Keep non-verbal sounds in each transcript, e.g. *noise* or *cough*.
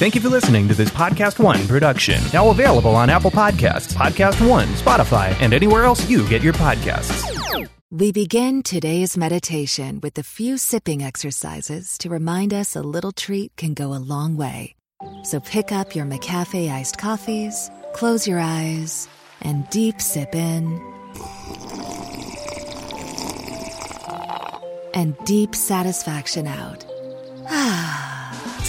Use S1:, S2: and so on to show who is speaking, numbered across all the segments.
S1: Thank you for listening to this Podcast One production. Now available on Apple Podcasts, Podcast One, Spotify, and anywhere else you get your podcasts.
S2: We begin today's meditation with a few sipping exercises to remind us a little treat can go a long way. So pick up your McCafe iced coffees, close your eyes, and deep sip in. And deep satisfaction out. *sighs* Ah.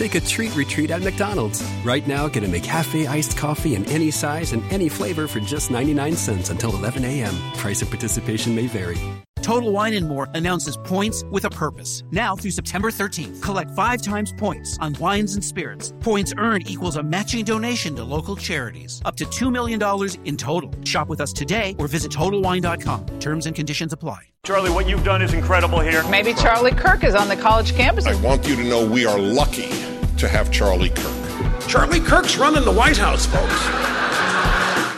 S3: Take a treat retreat at McDonald's. Right now, get a McCafe iced coffee in any size and any flavor for just 99 cents until 11 a.m. Price of participation may vary.
S4: Total Wine and More announces points with a purpose. Now through September 13th, collect five times points on wines and spirits. Points earned equals a matching donation to local charities. Up to $2 million in total. Shop with us today or visit TotalWine.com. Terms and conditions apply.
S5: Charlie, what you've done is incredible here.
S6: Maybe Charlie Kirk is on the college campus.
S7: I want you to know we are lucky to have Charlie Kirk.
S8: Charlie Kirk's running the White House, folks.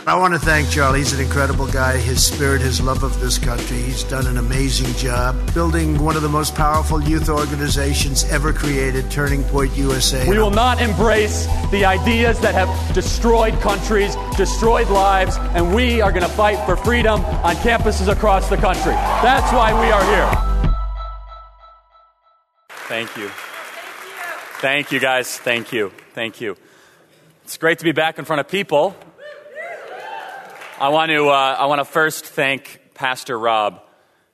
S9: I want to thank Charlie. He's an incredible guy. His spirit, his love of this country. He's done an amazing job building one of the most powerful youth organizations ever created, Turning Point USA.
S5: We will not embrace the ideas that have destroyed countries, destroyed lives, and we are going to fight for freedom on campuses across the country. That's why we are here. Thank you. Thank you, guys. Thank you. Thank you. It's great to be back in front of people. I want to, uh, I want to first thank Pastor Rob.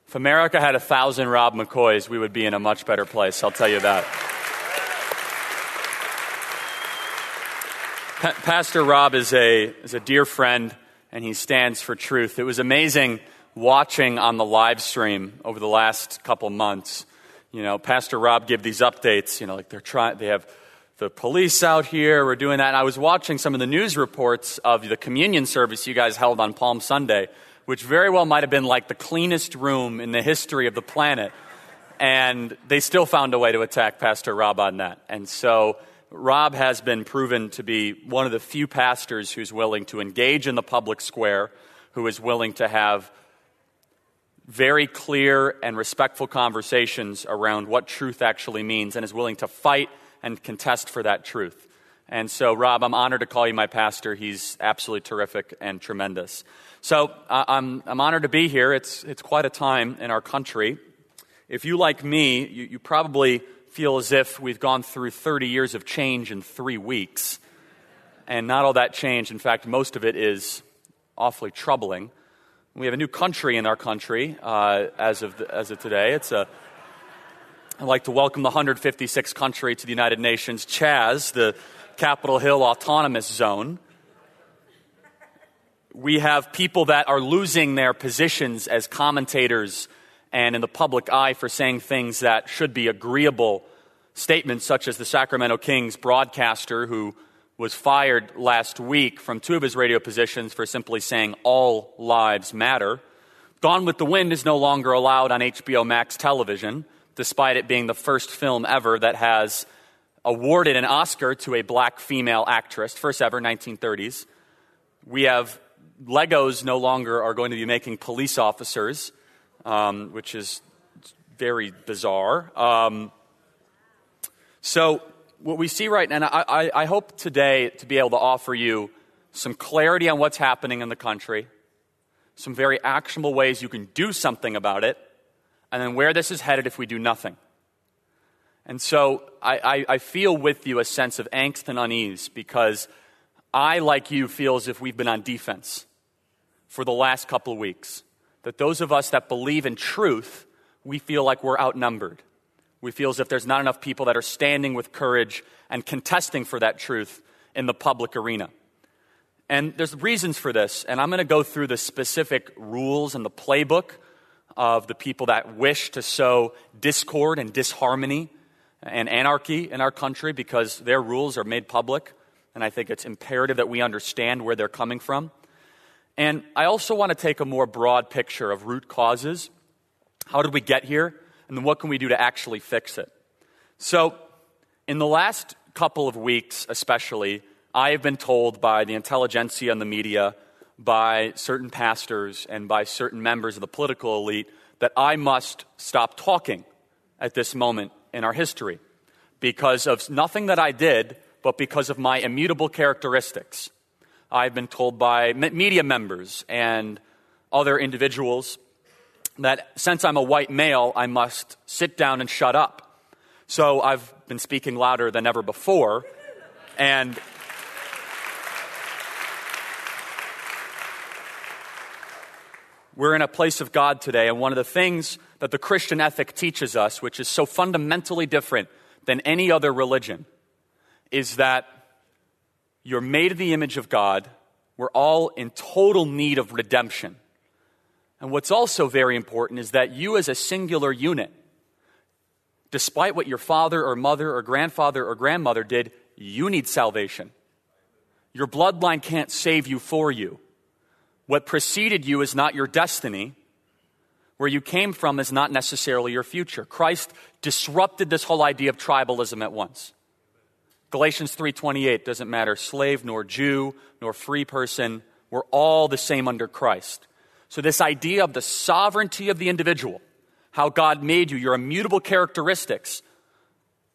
S5: If America had a thousand Rob McCoys, we would be in a much better place. I'll tell you that. Pa- Pastor Rob is a, is a dear friend, and he stands for truth. It was amazing watching on the live stream over the last couple months. You know, Pastor Rob give these updates. You know, like they're trying, they have the police out here. We're doing that. And I was watching some of the news reports of the communion service you guys held on Palm Sunday, which very well might have been like the cleanest room in the history of the planet. And they still found a way to attack Pastor Rob on that. And so Rob has been proven to be one of the few pastors who's willing to engage in the public square, who is willing to have very clear and respectful conversations around what truth actually means and is willing to fight and contest for that truth. And so, Rob, I'm honored to call you my pastor. He's absolutely terrific and tremendous. So, uh, I'm, I'm honored to be here. It's, it's quite a time in our country. If you, like me, you, you probably feel as if we've gone through 30 years of change in three weeks. And not all that change. In fact, most of it is awfully troubling. We have a new country in our country uh, as, of the, as of today. It's a I'd like to welcome the 156th country to the United Nations, Chaz, the Capitol Hill Autonomous Zone. We have people that are losing their positions as commentators and in the public eye for saying things that should be agreeable statements, such as the Sacramento Kings broadcaster who was fired last week from two of his radio positions for simply saying all lives matter. Gone with the Wind is no longer allowed on HBO Max television despite it being the first film ever that has awarded an Oscar to a black female actress, first ever, 1930s. We have Legos no longer are going to be making police officers, um, which is very bizarre. Um, so, what we see right now, and I, I, I hope today to be able to offer you some clarity on what's happening in the country, some very actionable ways you can do something about it, and then where this is headed if we do nothing. And so I, I, I, feel with you a sense of angst and unease because I, like you, feel as if we've been on defense for the last couple of weeks. That those of us that believe in truth, we feel like we're outnumbered. We feel as if there's not enough people that are standing with courage and contesting for that truth in the public arena. And there's reasons for this, and I'm going to go through the specific rules and the playbook of the people that wish to sow discord and disharmony and anarchy in our country because their rules are made public. And I think it's imperative that we understand where they're coming from. And I also want to take a more broad picture of root causes. How did we get here? And then what can we do to actually fix it? So, in the last couple of weeks, especially, I have been told by the intelligentsia and the media by certain pastors and by certain members of the political elite that I must stop talking at this moment in our history because of nothing that I did, but because of my immutable characteristics. I've been told by media members and other individuals that since I'm a white male, I must sit down and shut up. So I've been speaking louder than ever before. And we're in a place of God today, and one of the things that the Christian ethic teaches us, which is so fundamentally different than any other religion, is that you're made in the image of God. We're all in total need of redemption. And what's also very important is that you, as a singular unit, despite what your father or mother or grandfather or grandmother did, you need salvation. Your bloodline can't save you for you. What preceded you is not your destiny. Where you came from is not necessarily your future. Christ disrupted this whole idea of tribalism at once. Galatians 3:28 doesn't matter slave nor Jew nor free person, we're all the same under Christ. So this idea of the sovereignty of the individual, how God made you, your immutable characteristics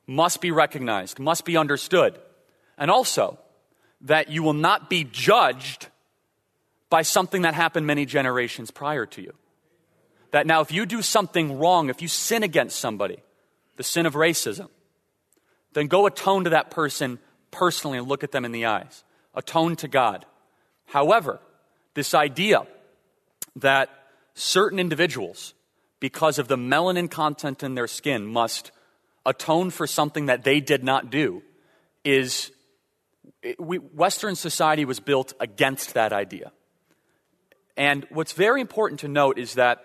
S5: must be recognized, must be understood. And also that you will not be judged by something that happened many generations prior to you. That now if you do something wrong, if you sin against somebody, the sin of racism, then go atone to that person personally and look at them in the eyes. Atone to God. However, this idea that certain individuals, because of the melanin content in their skin, must atone for something that they did not do is we, Western society was built against that idea. And what's very important to note is that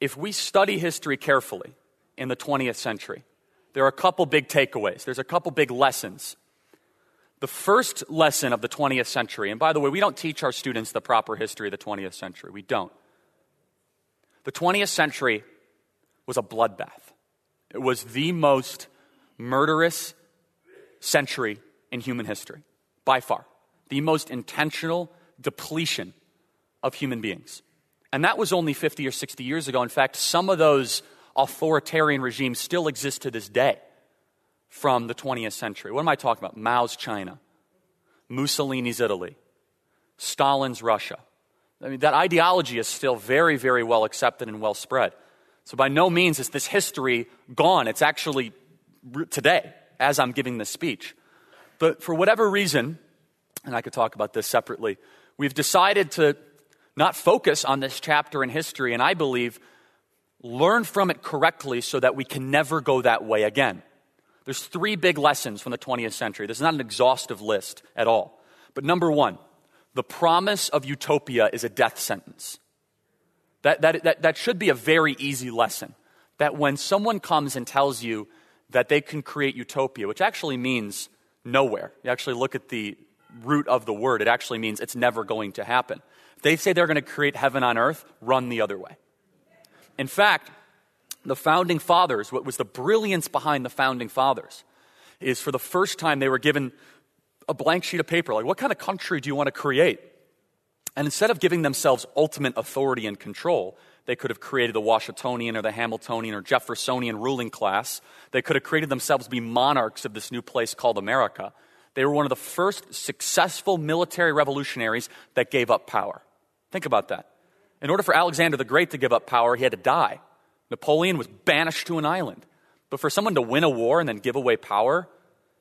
S5: if we study history carefully in the 20th century, there are a couple big takeaways. There's a couple big lessons. The first lesson of the 20th century, and by the way, we don't teach our students the proper history of the 20th century. We don't. The 20th century was a bloodbath. It was the most murderous century in human history, by far. The most intentional depletion of human beings. And that was only 50 or 60 years ago. In fact, some of those authoritarian regimes still exist to this day from the 20th century. What am I talking about? Mao's China, Mussolini's Italy, Stalin's Russia. I mean, that ideology is still very, very well accepted and well spread. So, by no means is this history gone. It's actually today, as I'm giving this speech. But for whatever reason, and I could talk about this separately, we've decided to not focus on this chapter in history, and I believe learn from it correctly so that we can never go that way again. There's three big lessons from the 20th century. This is not an exhaustive list at all. But number one, the promise of utopia is a death sentence. That, that, that, that should be a very easy lesson. That when someone comes and tells you that they can create utopia, which actually means nowhere, you actually look at the root of the word, it actually means it's never going to happen. If they say they're going to create heaven on earth, run the other way. In fact, the founding fathers, what was the brilliance behind the founding fathers, is for the first time they were given a blank sheet of paper. Like, what kind of country do you want to create? And instead of giving themselves ultimate authority and control, they could have created the Washingtonian or the Hamiltonian or Jeffersonian ruling class. They could have created themselves to be monarchs of this new place called America. They were one of the first successful military revolutionaries that gave up power. Think about that. In order for Alexander the Great to give up power, he had to die. Napoleon was banished to an island. But for someone to win a war and then give away power,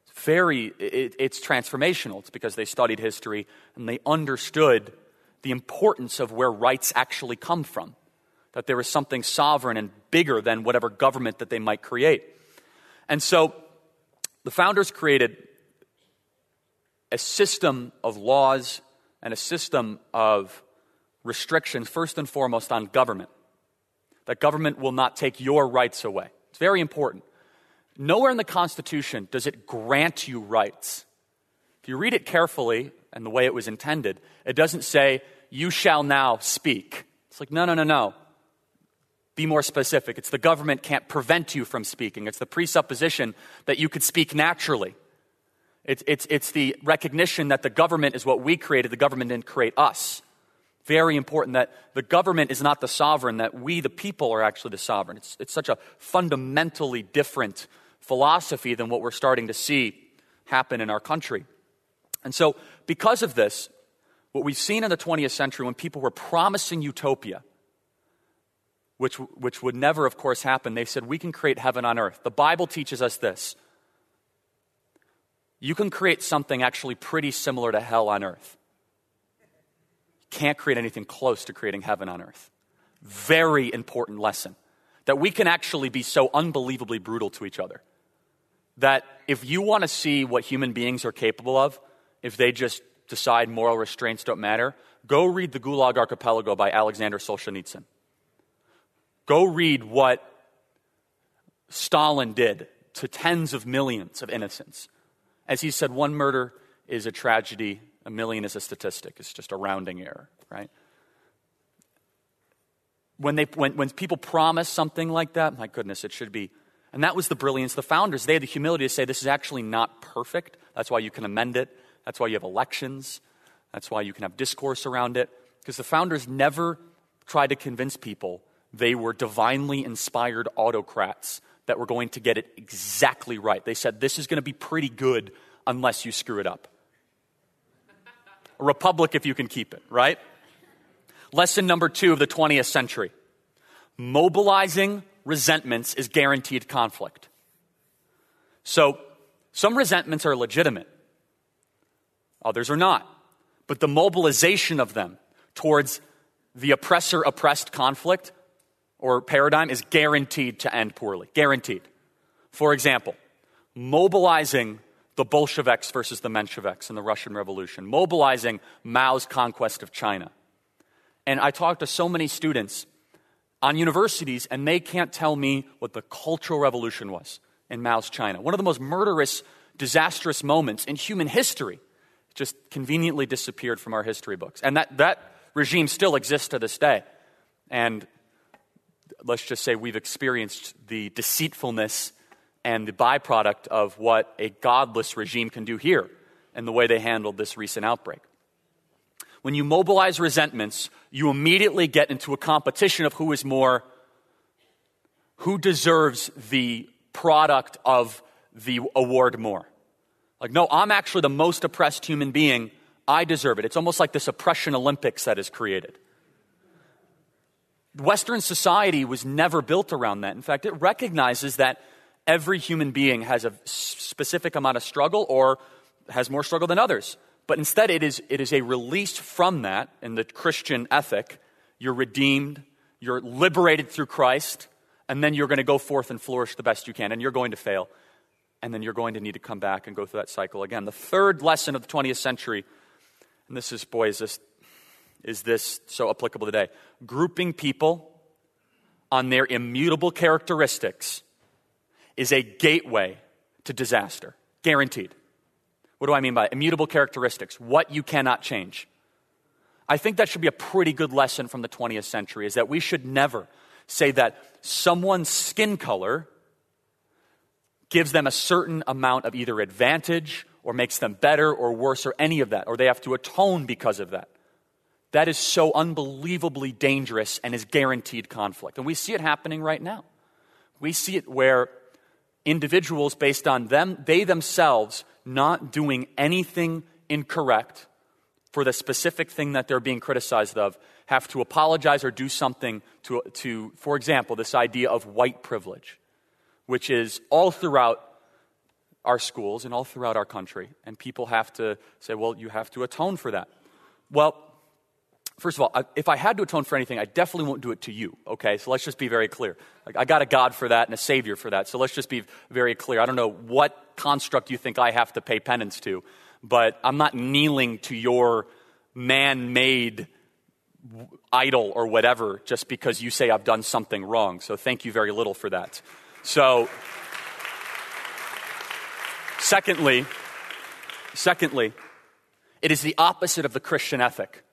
S5: it's very, it, it's transformational. It's because they studied history and they understood the importance of where rights actually come from. That there is something sovereign and bigger than whatever government that they might create. And so the founders created a system of laws and a system of restrictions, first and foremost, on government. That government will not take your rights away. It's very important. Nowhere in the Constitution does it grant you rights. If you read it carefully and the way it was intended, it doesn't say, you shall now speak. It's like, no, no, no, no. Be more specific. It's the government can't prevent you from speaking. It's the presupposition that you could speak naturally. It's, it's, it's the recognition that the government is what we created, the government didn't create us very important that the government is not the sovereign, that we, the people, are actually the sovereign. It's, it's such a fundamentally different philosophy than what we're starting to see happen in our country. And so, because of this, what we've seen in the 20th century when people were promising utopia, which, which would never, of course, happen, they said, We can create heaven on earth. The Bible teaches us this. You can create something actually pretty similar to hell on earth. Can't create anything close to creating heaven on earth. Very important lesson that we can actually be so unbelievably brutal to each other. That if you want to see what human beings are capable of, if they just decide moral restraints don't matter, go read the Gulag Archipelago by Alexander Solzhenitsyn. Go read what Stalin did to tens of millions of innocents. As he said, one murder is a tragedy, a million is a statistic. It's just a rounding error, right? When, they, when, when people promise something like that, my goodness, it should be. And that was the brilliance. The founders, they had the humility to say, this is actually not perfect. That's why you can amend it. That's why you have elections. That's why you can have discourse around it. Because the founders never tried to convince people they were divinely inspired autocrats that were going to get it exactly right. They said, this is going to be pretty good unless you screw it up. A republic if you can keep it, right? Lesson number two of the 20th century mobilizing resentments is guaranteed conflict. So, some resentments are legitimate, others are not. But the mobilization of them towards the oppressor oppressed conflict or paradigm is guaranteed to end poorly. Guaranteed. For example, mobilizing the Bolsheviks versus the Mensheviks in the Russian Revolution, mobilizing Mao's conquest of China. And I talk to so many students on universities, and they can't tell me what the Cultural Revolution was in Mao's China. One of the most murderous, disastrous moments in human history just conveniently disappeared from our history books. And that, that regime still exists to this day. And let's just say we've experienced the deceitfulness and the byproduct of what a godless regime can do here and the way they handled this recent outbreak. When you mobilize resentments, you immediately get into a competition of who is more, who deserves the product of the award more. Like, no, I'm actually the most oppressed human being. I deserve it. It's almost like this oppression Olympics that is created. Western society was never built around that. In fact, it recognizes that every human being has a specific amount of struggle or has more struggle than others. But instead, it is, it is a release from that in the Christian ethic. You're redeemed, you're liberated through Christ, and then you're going to go forth and flourish the best you can, and you're going to fail, and then you're going to need to come back and go through that cycle again. The third lesson of the 20th century, and this is, boy, is this is this so applicable today? Grouping people on their immutable characteristics is a gateway to disaster, guaranteed. What do I mean by immutable characteristics? What you cannot change. I think that should be a pretty good lesson from the 20th century is that we should never say that someone's skin color gives them a certain amount of either advantage or makes them better or worse or any of that, or they have to atone because of that. That is so unbelievably dangerous and is guaranteed conflict. And we see it happening right now. We see it where individuals, based on them, they themselves not doing anything incorrect for the specific thing that they're being criticized of, have to apologize or do something to, to for example, this idea of white privilege, which is all throughout our schools and all throughout our country. And people have to say, well, you have to atone for that. Well, First of all, if I had to atone for anything, I definitely won't do it to you, okay? So let's just be very clear. I got a God for that and a Savior for that. So let's just be very clear. I don't know what construct you think I have to pay penance to, but I'm not kneeling to your man made idol or whatever just because you say I've done something wrong. So thank you very little for that. So, secondly, secondly, it is the opposite of the Christian ethic.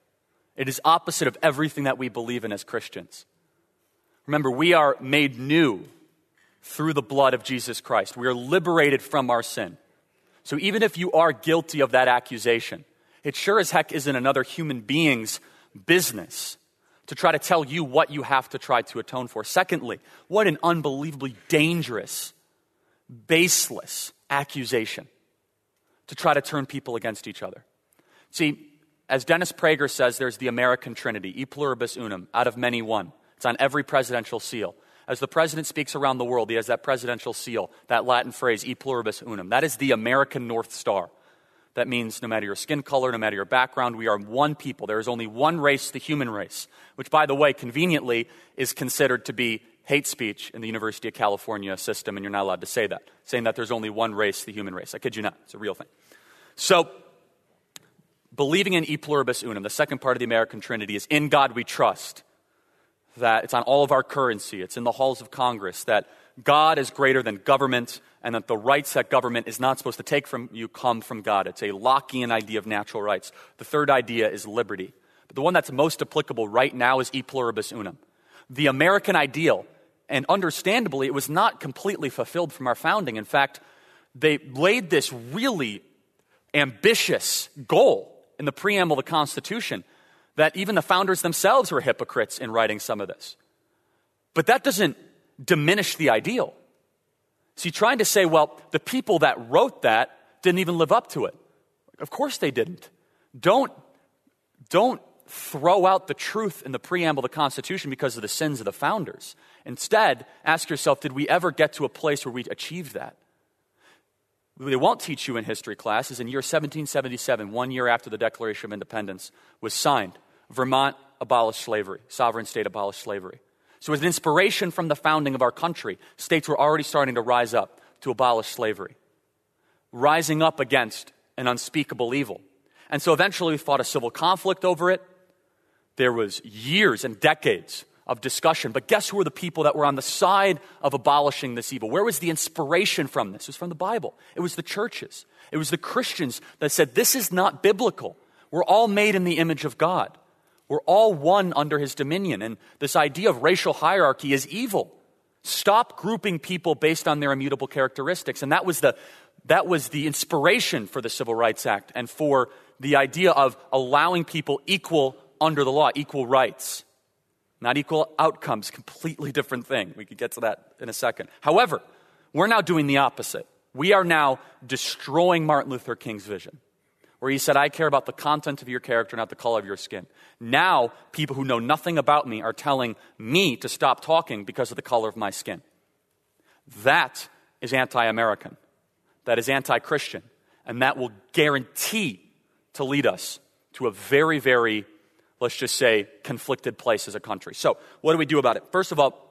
S5: It is opposite of everything that we believe in as Christians. Remember, we are made new through the blood of Jesus Christ. We are liberated from our sin. So even if you are guilty of that accusation, it sure as heck isn't another human being's business to try to tell you what you have to try to atone for. Secondly, what an unbelievably dangerous, baseless accusation. to try to turn people against each other. See, as Dennis Prager says, there's the American Trinity, e pluribus unum, out of many one. It's on every presidential seal. As the president speaks around the world, he has that presidential seal, that Latin phrase, e pluribus unum. That is the American North Star. That means no matter your skin color, no matter your background, we are one people. There is only one race, the human race, which, by the way, conveniently is considered to be hate speech in the University of California system, and you're not allowed to say that, saying that there's only one race, the human race. I kid you not. It's a real thing. So, believing in e pluribus unum, the second part of the American Trinity, is in God we trust. That it's on all of our currency, it's in the halls of Congress, that God is greater than government, and that the rights that government is not supposed to take from you come from God. It's a Lockean idea of natural rights. The third idea is liberty. But the one that's most applicable right now is e pluribus unum. The American ideal, and understandably, it was not completely fulfilled from our founding. In fact, they laid this really ambitious goal in the preamble of the Constitution that even the founders themselves were hypocrites in writing some of this. But that doesn't diminish the ideal. See, trying to say, well, the people that wrote that didn't even live up to it. Of course they didn't. Don't, don't throw out the truth in the preamble of the Constitution because of the sins of the founders. Instead, ask yourself, did we ever get to a place where we achieved that? They won't teach you in history class is in year 1777, one year after the Declaration of Independence was signed, Vermont abolished slavery, sovereign state abolished slavery. So, as an inspiration from the founding of our country, states were already starting to rise up to abolish slavery, rising up against an unspeakable evil. And so eventually we fought a civil conflict over it. There was years and decades of discussion. But guess who were the people that were on the side of abolishing this evil? Where was the inspiration from this? It was from the Bible. It was the churches. It was the Christians that said, This is not biblical. We're all made in the image of God. We're all one under his dominion. And this idea of racial hierarchy is evil. Stop grouping people based on their immutable characteristics. And that was the, that was the inspiration for the Civil Rights Act and for the idea of allowing people equal under the law, equal rights. Not equal outcomes, completely different thing. We could get to that in a second. However, we're now doing the opposite. We are now destroying Martin Luther King's vision, where he said, I care about the content of your character, not the color of your skin. Now, people who know nothing about me are telling me to stop talking because of the color of my skin. That is anti American. That is anti Christian. And that will guarantee to lead us to a very, very let's just say, conflicted place as a country. So, what do we do about it? First of all,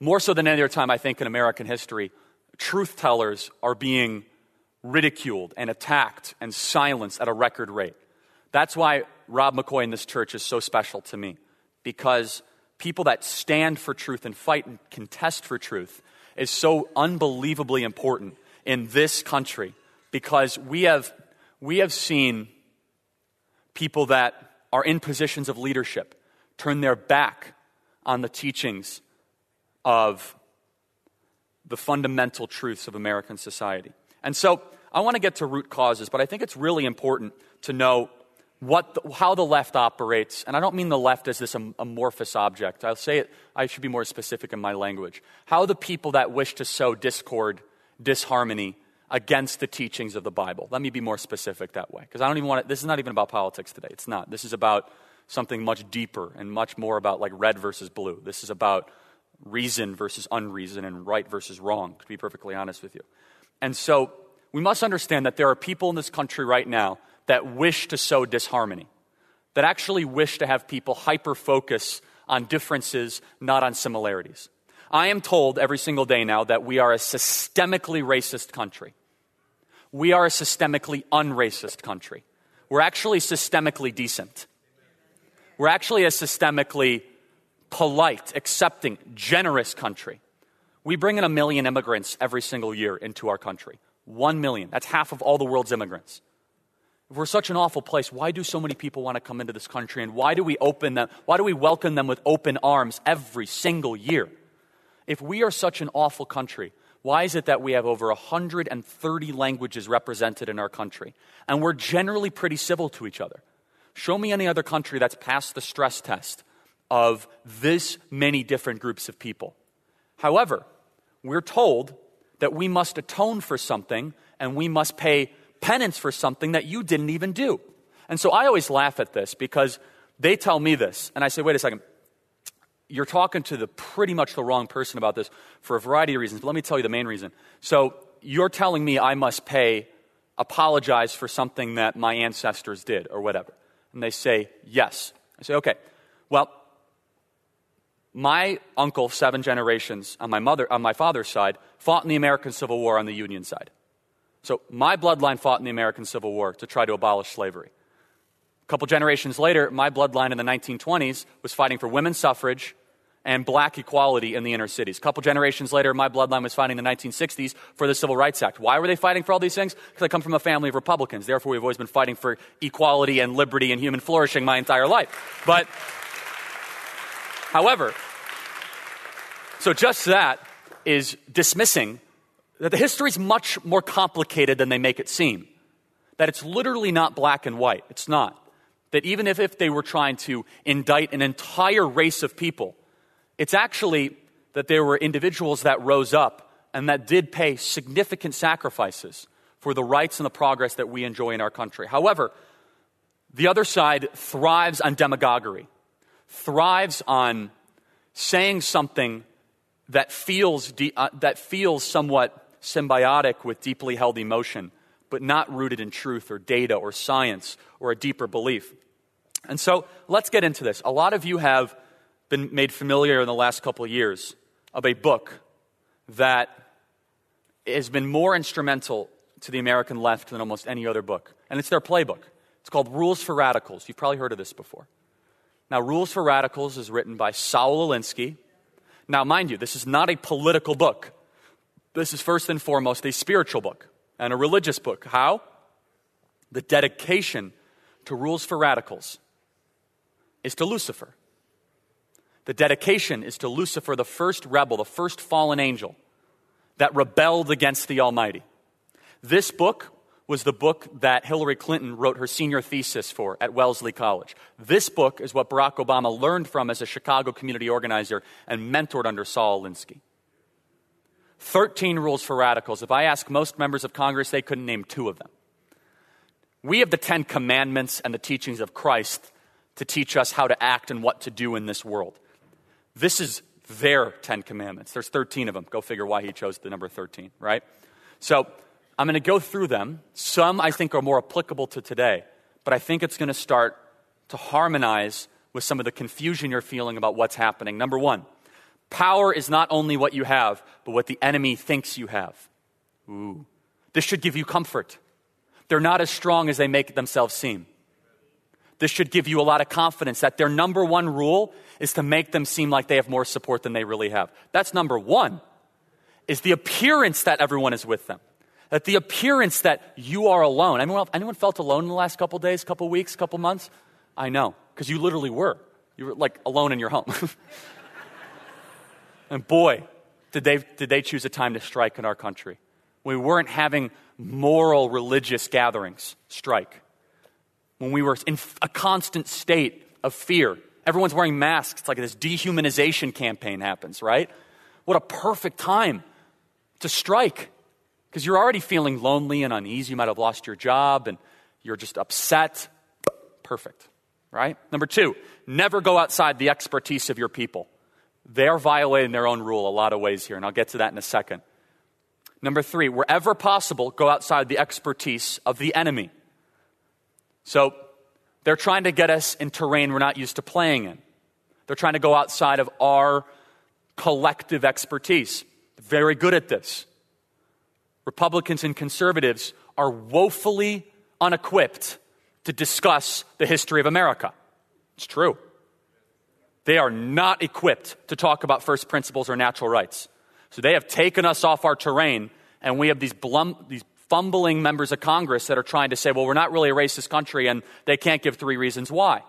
S5: more so than any other time, I think, in American history, truth tellers are being ridiculed and attacked and silenced at a record rate. That's why Rob McCoy in this church is so special to me, because people that stand for truth and fight and contest for truth is so unbelievably important in this country because we have, we have seen people that are in positions of leadership turn their back on the teachings of the fundamental truths of American society. And so I want to get to root causes, but I think it's really important to know what the, how the left operates. And I don't mean the left as this amorphous object. I'll say it, I should be more specific in my language. How the people that wish to sow discord, disharmony, against the teachings of the Bible. Let me be more specific that way, because I don't even want to, this is not even about politics today. It's not. This is about something much deeper and much more about like red versus blue. This is about reason versus unreason and right versus wrong, to be perfectly honest with you. And so we must understand that there are people in this country right now that wish to sow disharmony, that actually wish to have people hyper focus on differences, not on similarities. I am told every single day now that we are a systemically racist country. We are a systemically unracist country. We're actually systemically decent. We're actually a systemically polite, accepting, generous country. We bring in a million immigrants every single year into our country. One million. That's half of all the world's immigrants. If we're such an awful place, why do so many people want to come into this country? And why do we open them? Why do we welcome them with open arms every single year? If we are such an awful country, why is it that we have over 130 languages represented in our country? And we're generally pretty civil to each other. Show me any other country that's passed the stress test of this many different groups of people. However, we're told that we must atone for something and we must pay penance for something that you didn't even do. And so I always laugh at this because they tell me this, and I say, wait a second. You're talking to the pretty much the wrong person about this for a variety of reasons, but let me tell you the main reason. So you're telling me I must pay, apologize for something that my ancestors did or whatever. And they say, yes. I say, okay. Well, my uncle, seven generations on my mother, on my father's side, fought in the American Civil War on the Union side. So my bloodline fought in the American Civil War to try to abolish slavery. Couple generations later, my bloodline in the 1920s was fighting for women's suffrage and black equality in the inner cities. A couple generations later, my bloodline was fighting in the 1960s for the Civil Rights Act. Why were they fighting for all these things? Because I come from a family of Republicans. Therefore, we've always been fighting for equality and liberty and human flourishing my entire life. But, however, so just that is dismissing that the history is much more complicated than they make it seem. That it's literally not black and white. It's not. That even if, if they were trying to indict an entire race of people, it's actually that there were individuals that rose up and that did pay significant sacrifices for the rights and the progress that we enjoy in our country. However, the other side thrives on demagoguery, thrives on saying something that feels, de- uh, that feels somewhat symbiotic with deeply held emotion, but not rooted in truth or data or science or a deeper belief. And so let's get into this. A lot of you have been made familiar in the last couple of years of a book that has been more instrumental to the American left than almost any other book. And it's their playbook. It's called Rules for Radicals. You've probably heard of this before. Now, Rules for Radicals is written by Saul Alinsky. Now, mind you, this is not a political book. This is first and foremost a spiritual book and a religious book. How? The dedication to Rules for Radicals is to Lucifer. The dedication is to Lucifer, the first rebel, the first fallen angel that rebelled against the Almighty. This book was the book that Hillary Clinton wrote her senior thesis for at Wellesley College. This book is what Barack Obama learned from as a Chicago community organizer and mentored under Saul Alinsky. 13 rules for radicals. If I ask most members of Congress, they couldn't name two of them. We have the Ten Commandments and the teachings of Christ to teach us how to act and what to do in this world. This is their Ten Commandments. There's 13 of them. Go figure why he chose the number 13, right? So I'm going to go through them. Some I think are more applicable to today, but I think it's going to start to harmonize with some of the confusion you're feeling about what's happening. Number one, power is not only what you have, but what the enemy thinks you have. Ooh. This should give you comfort. They're not as strong as they make themselves seem. This should give you a lot of confidence that their number one rule is to make them seem like they have more support than they really have. That's number one, is the appearance that everyone is with them. That the appearance that you are alone. Anyone, anyone felt alone in the last couple days, couple weeks, couple months? I know, because you literally were. You were like alone in your home. *laughs* and boy, did they, did they choose a time to strike in our country. We weren't having moral religious gatherings strike when we were in a constant state of fear. Everyone's wearing masks. It's like this dehumanization campaign happens, right? What a perfect time to strike because you're already feeling lonely and uneasy. You might have lost your job and you're just upset. Perfect, right? Number two, never go outside the expertise of your people. They are violating their own rule a lot of ways here, and I'll get to that in a second. Number three, wherever possible, go outside the expertise of the enemy. So they're trying to get us in terrain we're not used to playing in. They're trying to go outside of our collective expertise. Very good at this. Republicans and conservatives are woefully unequipped to discuss the history of America. It's true. They are not equipped to talk about first principles or natural rights. So they have taken us off our terrain, and we have these, blum, these fumbling members of Congress that are trying to say, well, we're not really a racist country, and they can't give three reasons why.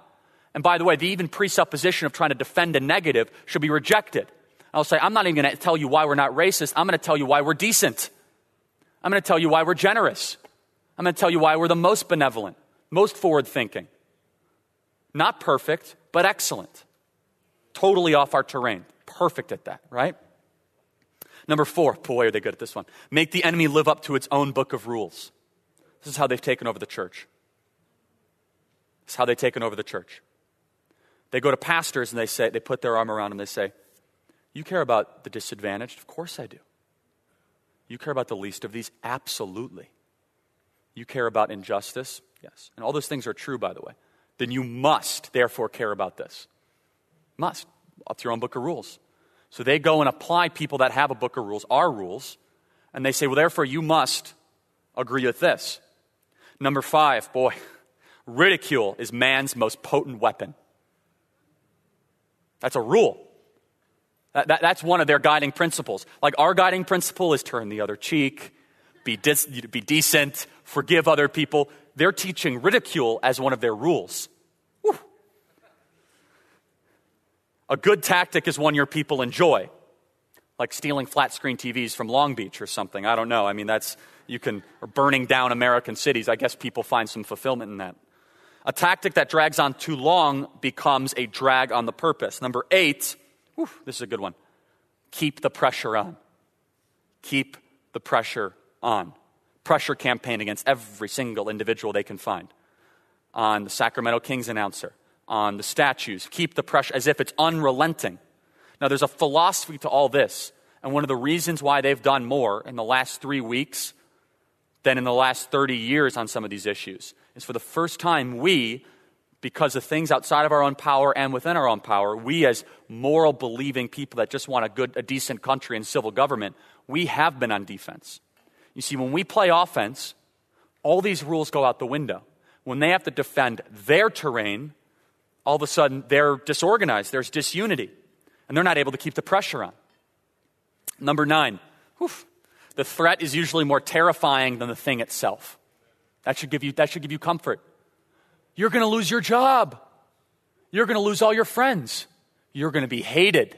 S5: And by the way, the even presupposition of trying to defend a negative should be rejected. I'll say, I'm not even going to tell you why we're not racist. I'm going to tell you why we're decent. I'm going to tell you why we're generous. I'm going to tell you why we're the most benevolent, most forward thinking. Not perfect, but excellent. Totally off our terrain. Perfect at that, right? Number four, boy, are they good at this one. Make the enemy live up to its own book of rules. This is how they've taken over the church. This is how they've taken over the church. They go to pastors and they say, they put their arm around them, they say, You care about the disadvantaged? Of course I do. You care about the least of these? Absolutely. You care about injustice? Yes. And all those things are true, by the way. Then you must, therefore, care about this. Must. Up to your own book of rules. So they go and apply people that have a book of rules, our rules, and they say, well, therefore, you must agree with this. Number five, boy, *laughs* ridicule is man's most potent weapon. That's a rule. That, that, that's one of their guiding principles. Like our guiding principle is turn the other cheek, be, dis, be decent, forgive other people. They're teaching ridicule as one of their rules. Whew. A good tactic is one your people enjoy, like stealing flat screen TVs from Long Beach or something. I don't know. I mean, that's, you can, or burning down American cities. I guess people find some fulfillment in that. A tactic that drags on too long becomes a drag on the purpose. Number eight, whew, this is a good one. Keep the pressure on. Keep the pressure on. Pressure campaign against every single individual they can find. On the Sacramento Kings announcer, on the statues. Keep the pressure as if it's unrelenting. Now, there's a philosophy to all this. And one of the reasons why they've done more in the last three weeks than in the last 30 years on some of these issues is for the first time, we, because of things outside of our own power and within our own power, we as moral believing people that just want a good, a decent country and civil government, we have been on defense. You see, when we play offense, all these rules go out the window. When they have to defend their terrain, all of a sudden they're disorganized, there's disunity, and they're not able to keep the pressure on. Number nine, whew, the threat is usually more terrifying than the thing itself. That should give you, that should give you comfort. You're going to lose your job. You're going to lose all your friends. You're going to be hated.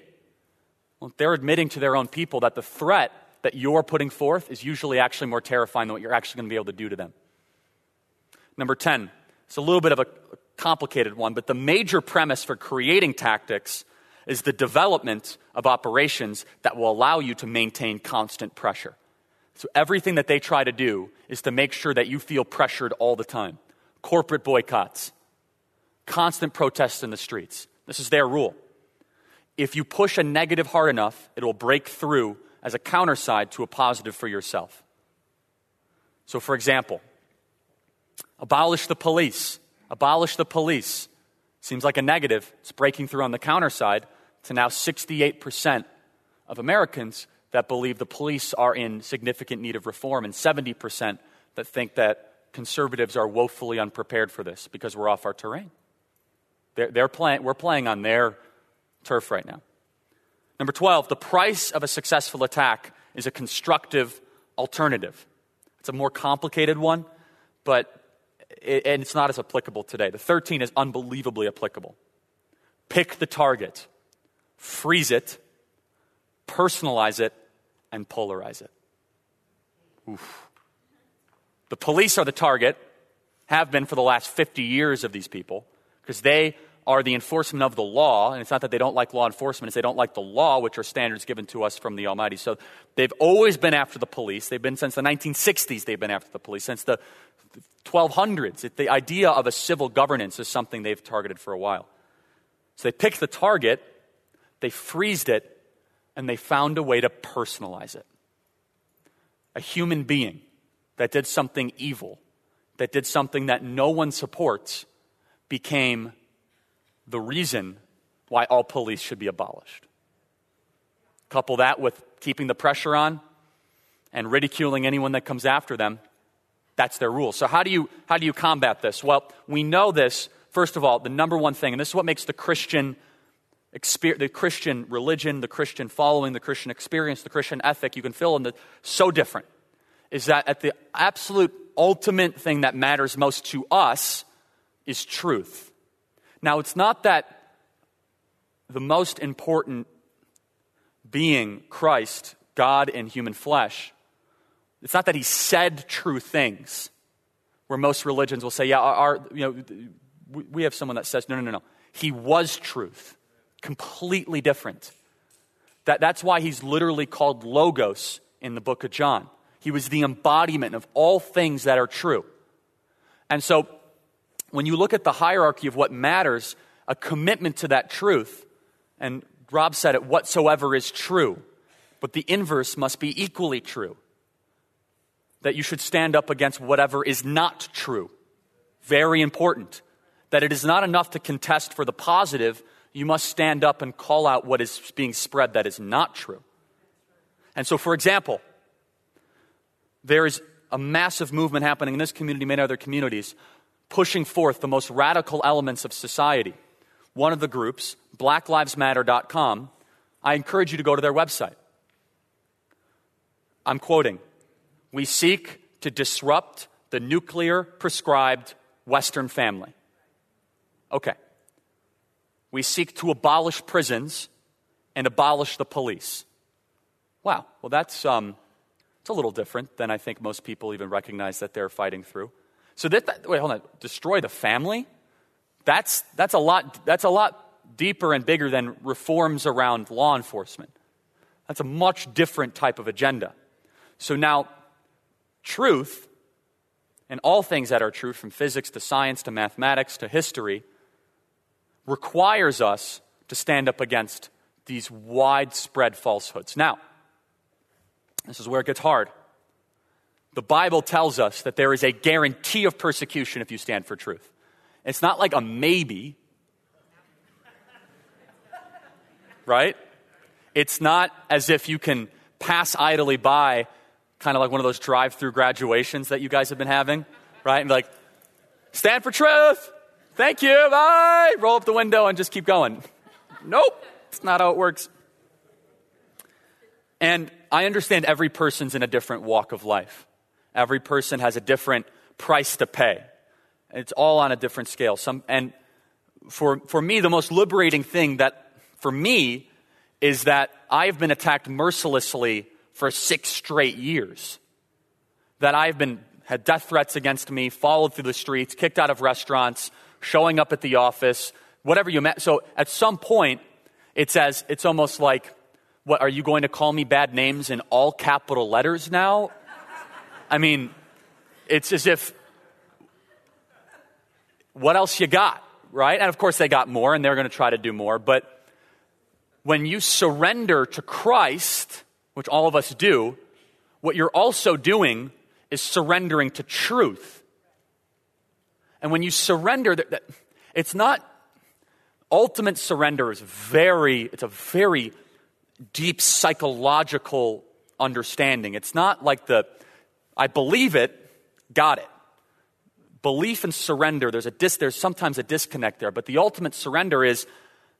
S5: Well, they're admitting to their own people that the threat that you're putting forth is usually actually more terrifying than what you're actually going to be able to do to them. Number 10, it's a little bit of a complicated one, but the major premise for creating tactics is the development of operations that will allow you to maintain constant pressure. So everything that they try to do is to make sure that you feel pressured all the time. Corporate boycotts, constant protests in the streets. This is their rule. If you push a negative hard enough, it will break through as a counterside to a positive for yourself. So, for example, abolish the police. Abolish the police. Seems like a negative. It's breaking through on the counterside to now 68% of Americans that believe the police are in significant need of reform, and 70% that think that conservatives are woefully unprepared for this because we're off our terrain. They're, they're playing, we're playing on their turf right now. Number 12, the price of a successful attack is a constructive alternative. It's a more complicated one, but and it's not as applicable today. The 13 is unbelievably applicable. Pick the target, freeze it, personalize it, and polarize it. Oof. The police are the target, have been for the last 50 years of these people, because they are the enforcement of the law. And it's not that they don't like law enforcement, it's they don't like the law, which are standards given to us from the Almighty. So they've always been after the police. They've been since the 1960s, they've been after the police. Since the 1200s, it, the idea of a civil governance is something they've targeted for a while. So they picked the target, they freezed it, and they found a way to personalize it. A human being that did something evil, that did something that no one supports, became the reason why all police should be abolished. Couple that with keeping the pressure on and ridiculing anyone that comes after them. That's their rule. So, how do you, how do you combat this? Well, we know this, first of all, the number one thing, and this is what makes the Christian the Christian religion, the Christian following, the Christian experience, the Christian ethic, you can fill in the so different, is that at the absolute ultimate thing that matters most to us is truth. Now, it's not that the most important being, Christ, God in human flesh, it's not that he said true things, where most religions will say, yeah, our, our you know, we have someone that says, no, no, no, no. He was truth completely different. That, that's why he's literally called Logos in the book of John. He was the embodiment of all things that are true. And so, when you look at the hierarchy of what matters, a commitment to that truth, and Rob said it, whatsoever is true, but the inverse must be equally true. That you should stand up against whatever is not true. Very important. That it is not enough to contest for the positive, you must stand up and call out what is being spread that is not true. And so, for example, there is a massive movement happening in this community, many other communities, pushing forth the most radical elements of society. One of the groups, blacklivesmatter.com, I encourage you to go to their website. I'm quoting We seek to disrupt the nuclear prescribed Western family. Okay. We seek to abolish prisons and abolish the police. Wow. Well, that's um, it's a little different than I think most people even recognize that they're fighting through. So that, that wait, hold on. Destroy the family? That's that's a lot. That's a lot deeper and bigger than reforms around law enforcement. That's a much different type of agenda. So now, truth and all things that are true, from physics to science to mathematics to history, requires us to stand up against these widespread falsehoods. Now, this is where it gets hard. The Bible tells us that there is a guarantee of persecution if you stand for truth. It's not like a maybe, right? It's not as if you can pass idly by, kind of like one of those drive through graduations that you guys have been having, right? And like, stand for truth. Thank you. Bye. Roll up the window and just keep going. Nope. It's not how it works. And I understand every person's in a different walk of life. Every person has a different price to pay. It's all on a different scale. Some, and for, for me, the most liberating thing that, for me, is that I've been attacked mercilessly for six straight years. That I've been, had death threats against me, followed through the streets, kicked out of restaurants, showing up at the office, whatever you met. So at some point, it's as, it's almost like, what, are you going to call me bad names in all capital letters now? I mean, it's as if, what else you got, right? And of course, they got more and they're going to try to do more. But when you surrender to Christ, which all of us do, what you're also doing is surrendering to truth. And when you surrender, it's not, ultimate surrender is very, it's a very deep psychological understanding. It's not like the, I believe it, got it. Belief and surrender, there's, a dis, there's sometimes a disconnect there, but the ultimate surrender is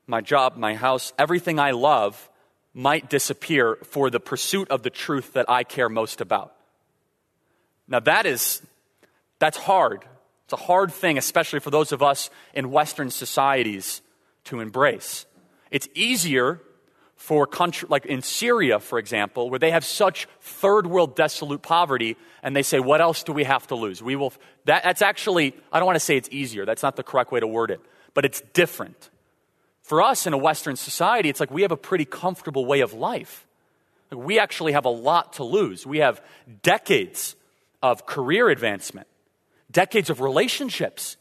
S5: my job, my house, everything I love might disappear for the pursuit of the truth that I care most about. Now that is, that's hard. It's a hard thing, especially for those of us in Western societies to embrace. It's easier for country, like in Syria, for example, where they have such third world desolate poverty, and they say, what else do we have to lose? We will, that, that's actually, I don't want to say it's easier. That's not the correct way to word it, but it's different. For us in a Western society, it's like we have a pretty comfortable way of life. Like we actually have a lot to lose. We have decades of career advancement, decades of relationships,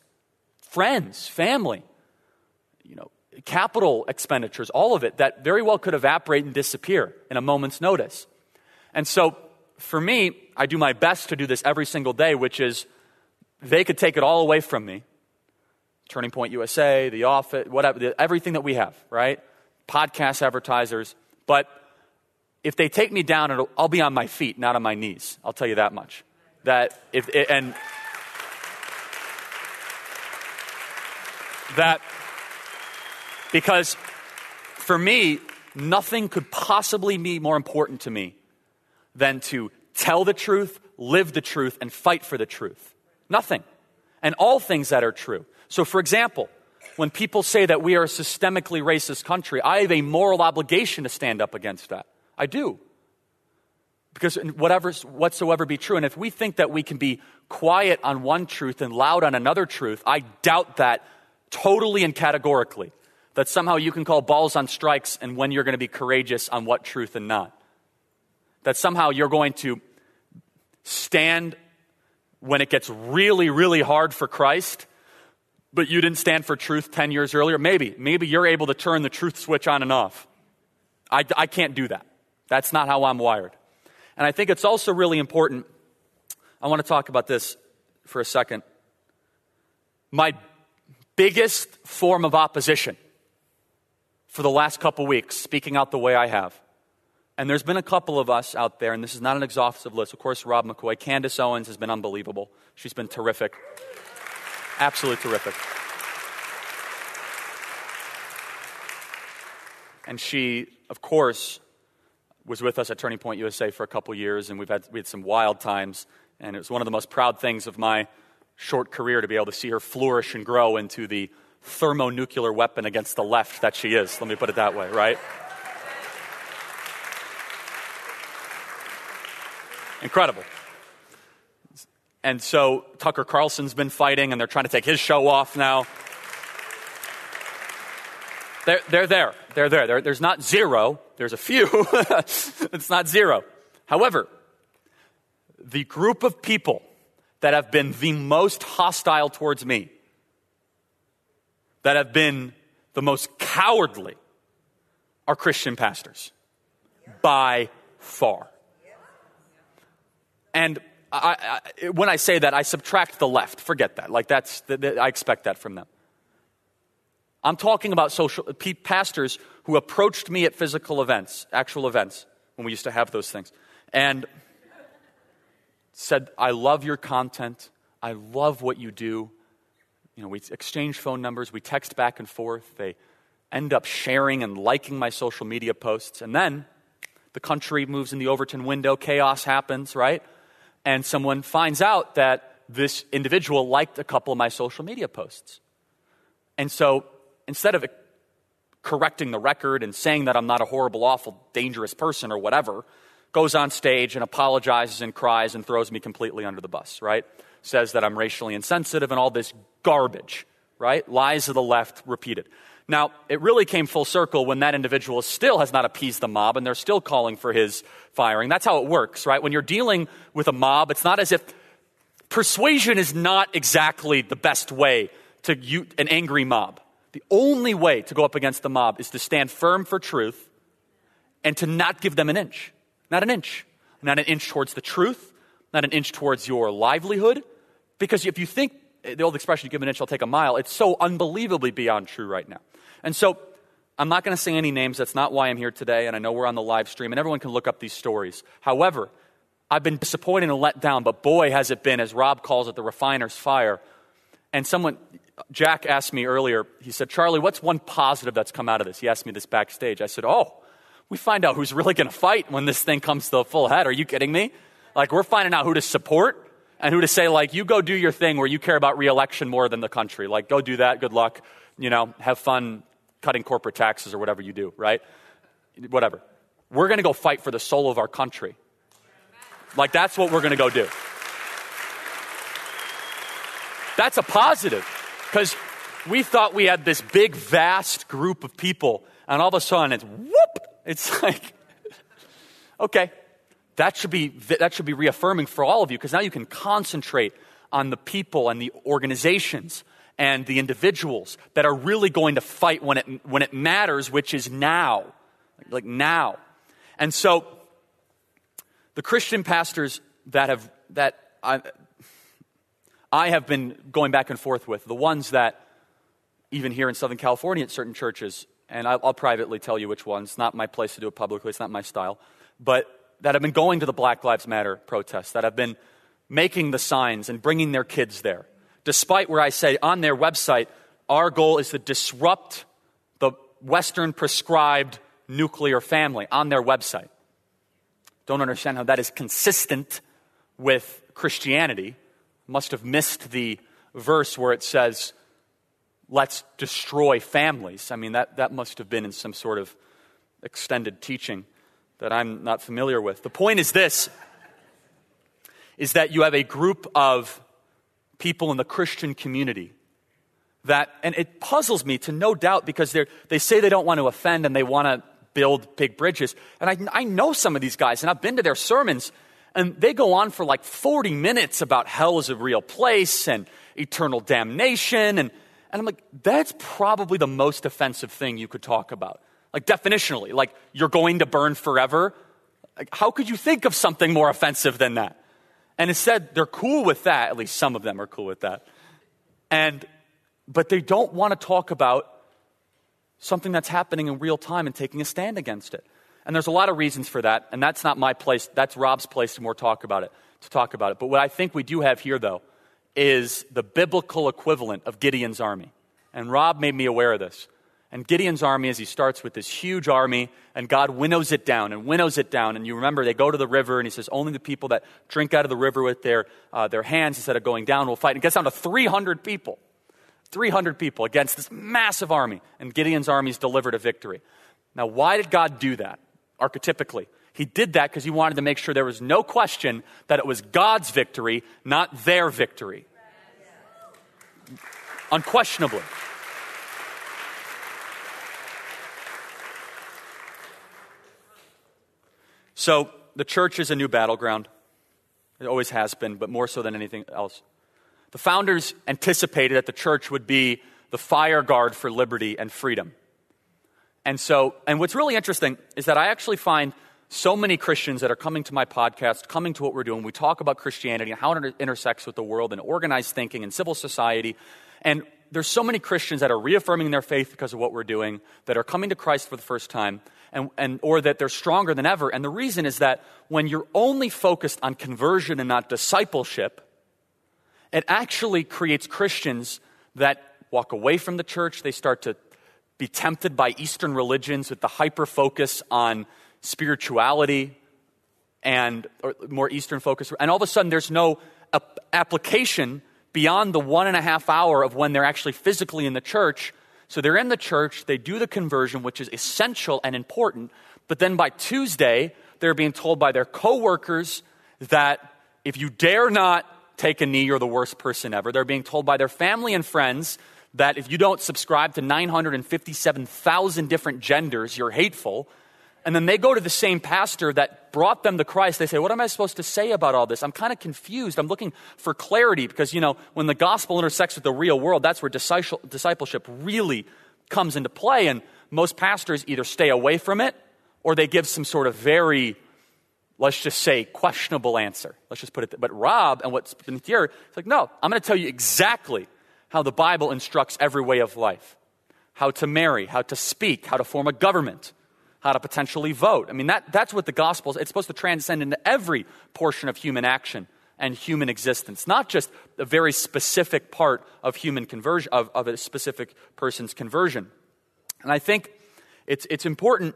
S5: friends, family, you know, capital expenditures, all of it, that very well could evaporate and disappear in a moment's notice. And so, for me, I do my best to do this every single day, which is they could take it all away from me. Turning Point USA, the office, whatever, everything that we have, right? Podcast advertisers. But if they take me down, I'll be on my feet, not on my knees. I'll tell you that much. That if, and that because for me, nothing could possibly be more important to me than to tell the truth, live the truth, and fight for the truth. Nothing. And all things that are true. So, for example, when people say that we are a systemically racist country, I have a moral obligation to stand up against that. I do. Because whatever, whatsoever be true. And if we think that we can be quiet on one truth and loud on another truth, I doubt that totally and categorically that somehow you can call balls on strikes and when you're going to be courageous on what truth and not. That somehow you're going to stand when it gets really, really hard for Christ, but you didn't stand for truth 10 years earlier? Maybe. Maybe you're able to turn the truth switch on and off. I, I can't do that. That's not how I'm wired. And I think it's also really important. I want to talk about this for a second. My biggest form of opposition for the last couple weeks, speaking out the way I have. And there's been a couple of us out there, and this is not an exhaustive list. Of course, Rob McCoy. Candace Owens has been unbelievable. She's been terrific. Absolutely terrific. And she, of course, was with us at Turning Point USA for a couple years, and we've had, we had some wild times. And it was one of the most proud things of my short career to be able to see her flourish and grow into the thermonuclear weapon against the left that she is. Let me put it that way, right? Incredible. And so Tucker Carlson's been fighting, and they're trying to take his show off now. They're, they're there. They're there. They're, there's not zero. There's a few. *laughs* it's not zero. However, the group of people that have been the most hostile towards me, that have been the most cowardly, are Christian pastors by far. And I, I, when I say that, I subtract the left. Forget that. Like that's, I expect that from them. I'm talking about social pastors who approached me at physical events, actual events, when we used to have those things, and said, "I love your content. I love what you do." You know, we exchange phone numbers, we text back and forth. They end up sharing and liking my social media posts, and then the country moves in the Overton window. Chaos happens, right? And someone finds out that this individual liked a couple of my social media posts. And so instead of correcting the record and saying that I'm not a horrible, awful, dangerous person or whatever, goes on stage and apologizes and cries and throws me completely under the bus, right? Says that I'm racially insensitive and all this garbage, right? Lies of the left repeated. Now, it really came full circle when that individual still has not appeased the mob and they're still calling for his firing. That's how it works, right? When you're dealing with a mob, it's not as if persuasion is not exactly the best way to an angry mob. The only way to go up against the mob is to stand firm for truth and to not give them an inch. Not an inch. Not an inch towards the truth, not an inch towards your livelihood. Because if you think the old expression, you give an inch, I'll take a mile, it's so unbelievably beyond true right now. And so I'm not going to say any names. That's not why I'm here today. And I know we're on the live stream, and everyone can look up these stories. However, I've been disappointed and let down, but boy, has it been, as Rob calls it, the refiner's fire. And someone, Jack asked me earlier, he said, Charlie, what's one positive that's come out of this? He asked me this backstage. I said, Oh, we find out who's really going to fight when this thing comes to a full head. Are you kidding me? Like, we're finding out who to support and who to say, like, you go do your thing where you care about reelection more than the country. Like, go do that. Good luck. You know, have fun cutting corporate taxes or whatever you do, right? Whatever. We're going to go fight for the soul of our country. Like, that's what we're going to go do. That's a positive because we thought we had this big, vast group of people, and all of a sudden it's whoop. It's *laughs* like, okay, that should be, that should be reaffirming for all of you because now you can concentrate on the people and the organizations and the individuals that are really going to fight when it, when it matters, which is now. Like now. And so, the Christian pastors that have, that I, I have been going back and forth with, the ones that, even here in Southern California at certain churches, and I'll, I'll, privately tell you which ones, not my place to do it publicly, it's not my style, but that have been going to the Black Lives Matter protests, that have been making the signs and bringing their kids there. Despite where I say on their website, our goal is to disrupt the Western prescribed nuclear family on their website. Don't understand how that is consistent with Christianity must have missed the verse where it says, let's destroy families. I mean, that, that must have been in some sort of extended teaching that I'm not familiar with. The point is this is that you have a group of people in the Christian community that, and it puzzles me to no doubt because they they say they don't want to offend and they want to build big bridges. And I, I know some of these guys, and I've been to their sermons, And they go on for like 40 minutes about hell is a real place and eternal damnation. And, and I'm like, that's probably the most offensive thing you could talk about. Like, definitionally, like, you're going to burn forever. Like, how could you think of something more offensive than that? And instead, they're cool with that. At least some of them are cool with that. And, but they don't want to talk about something that's happening in real time and taking a stand against it. And there's a lot of reasons for that, and that's not my place, that's Rob's place to more talk about it, to talk about it. But what I think we do have here though is the biblical equivalent of Gideon's army. And Rob made me aware of this. And Gideon's army, as he starts with this huge army, and God winnows it down and winnows it down. And you remember, they go to the river, and he says, Only the people that drink out of the river with their, uh, their hands instead of going down will fight. And it gets down to 300 people. 300 people against this massive army. And Gideon's army is delivered a victory. Now, why did God do that? Archetypically, he did that because he wanted to make sure there was no question that it was God's victory, not their victory. Unquestionably. So, the church is a new battleground. It always has been, but more so than anything else. The founders anticipated that the church would be the fire guard for liberty and freedom. And so, and what's really interesting is that I actually find so many Christians that are coming to my podcast, coming to what we're doing. We talk about Christianity and how it intersects with the world and organized thinking and civil society. And there's so many Christians that are reaffirming their faith because of what we're doing, that are coming to Christ for the first time, and, and, or that they're stronger than ever. And the reason is that when you're only focused on conversion and not discipleship, it actually creates Christians that walk away from the church. They start to be tempted by Eastern religions with the hyper focus on spirituality and more Eastern focus. And all of a sudden, there's no application beyond the one and a half hour of when they're actually physically in the church. So they're in the church, they do the conversion, which is essential and important. But then by Tuesday, they're being told by their coworkers that if you dare not take a knee, you're the worst person ever. They're being told by their family and friends that if you don't subscribe to 957,000 different genders, you're hateful. And then they go to the same pastor that brought them to Christ. They say, What am I supposed to say about all this? I'm kind of confused. I'm looking for clarity because, you know, when the gospel intersects with the real world, that's where discipleship really comes into play. And most pastors either stay away from it or they give some sort of very, let's just say, questionable answer. Let's just put it. There. But Rob and what's been here, it's like, no, I'm going to tell you exactly how the Bible instructs every way of life how to marry, how to speak, how to form a government how to potentially vote. I mean, that, that's what the gospel is. It's supposed to transcend into every portion of human action and human existence, not just a very specific part of human conversion, of, of a specific person's conversion. And I think it's, it's important.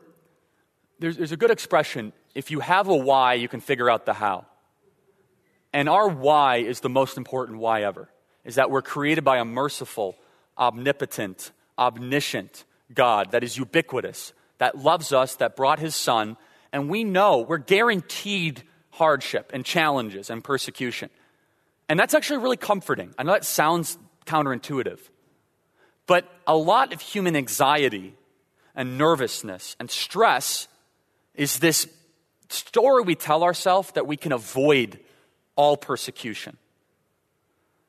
S5: There's, there's a good expression if you have a why, you can figure out the how. And our why is the most important why ever, is that we're created by a merciful, omnipotent, omniscient God that is ubiquitous, that loves us, that brought his son, and we know we're guaranteed hardship and challenges and persecution. And that's actually really comforting. I know that sounds counterintuitive, but a lot of human anxiety and nervousness and stress is this story we tell ourselves that we can avoid all persecution.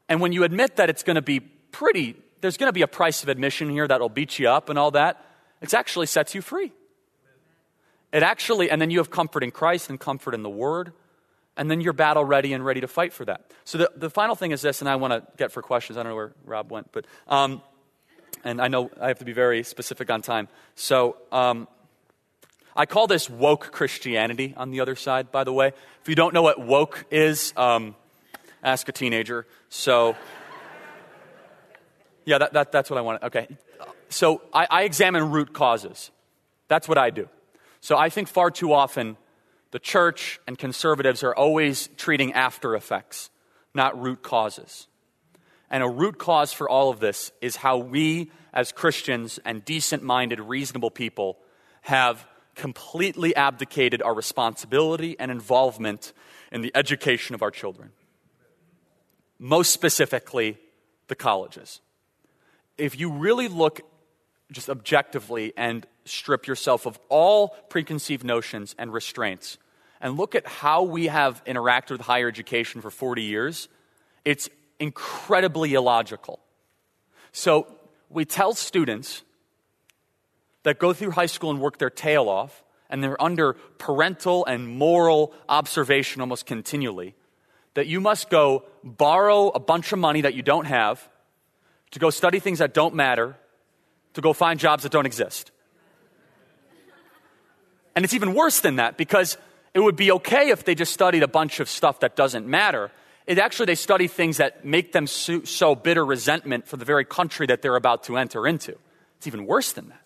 S5: And when you admit that it's going to be pretty, there's going to be a price of admission here that'll beat you up and all that, it actually sets you free. It actually, and then you have comfort in Christ and comfort in the Word, and then you're battle ready and ready to fight for that. So the, the final thing is this, and I want to get for questions. I don't know where Rob went, but, um, and I know I have to be very specific on time. So, um, I call this woke Christianity on the other side, by the way. If you don't know what woke is, um, ask a teenager. So, *laughs* yeah, that, that, that's what I wanted. Okay so I, I examine root causes. That's what I do. So I think far too often the church and conservatives are always treating after effects, not root causes. And a root cause for all of this is how we, as Christians and decent minded, reasonable people, have completely abdicated our responsibility and involvement in the education of our children. Most specifically, the colleges. If you really look just objectively and strip yourself of all preconceived notions and restraints and look at how we have interacted with higher education for 40 years, it's incredibly illogical. So we tell students that go through high school and work their tail off, and they're under parental and moral observation almost continually, that you must go borrow a bunch of money that you don't have to go study things that don't matter, to go find jobs that don't exist. And it's even worse than that because it would be okay if they just studied a bunch of stuff that doesn't matter. It actually, they study things that make them so bitter resentment for the very country that they're about to enter into. It's even worse than that.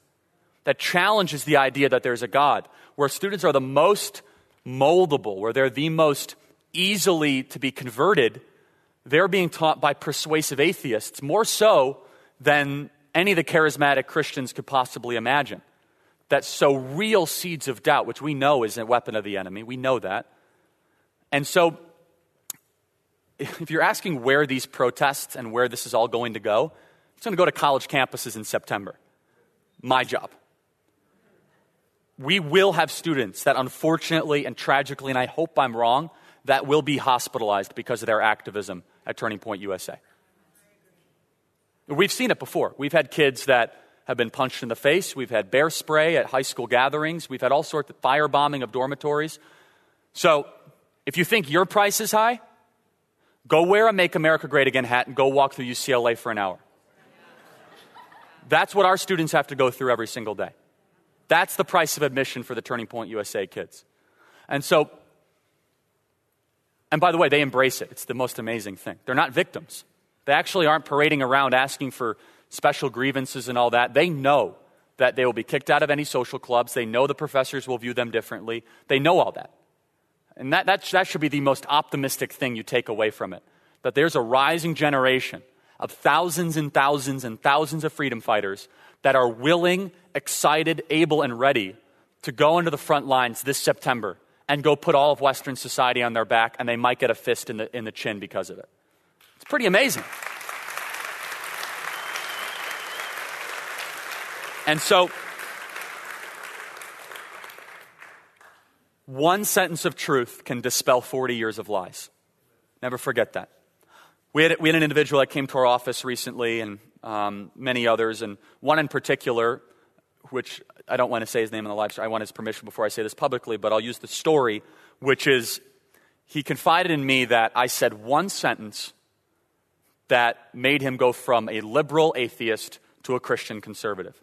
S5: That challenges the idea that there's a God, where students are the most moldable, where they're the most easily to be converted. They're being taught by persuasive atheists more so than any of the charismatic Christians could possibly imagine that sow real seeds of doubt, which we know is a weapon of the enemy. We know that. And so, *laughs* if you're asking where these protests and where this is all going to go, it's going to go to college campuses in September. My job. We will have students that unfortunately and tragically, and I hope I'm wrong, that will be hospitalized because of their activism at Turning Point USA. We've seen it before. We've had kids that have been punched in the face. We've had bear spray at high school gatherings. We've had all sorts of firebombing of dormitories. So if you think your price is high, go wear a Make America Great Again hat and go walk through UCLA for an hour. That's what our students have to go through every single day. That's the price of admission for the Turning Point USA kids. And so, and by the way, they embrace it. It's the most amazing thing. They're not victims. They actually aren't parading around asking for special grievances and all that, they know that they will be kicked out of any social clubs. They know the professors will view them differently. They know all that. And that, that, that should be the most optimistic thing you take away from it. That there's a rising generation of thousands and thousands and thousands of freedom fighters that are willing, excited, able, and ready to go into the front lines this September and go put all of Western society on their back, and they might get a fist in the, in the chin because of it. Pretty amazing. And so, one sentence of truth can dispel 40 years of lies. Never forget that. We had, we had an individual that came to our office recently, and um, many others, and one in particular, which I don't want to say his name in the live stream. I want his permission before I say this publicly, but I'll use the story, which is he confided in me that I said one sentence that made him go from a liberal atheist to a Christian conservative.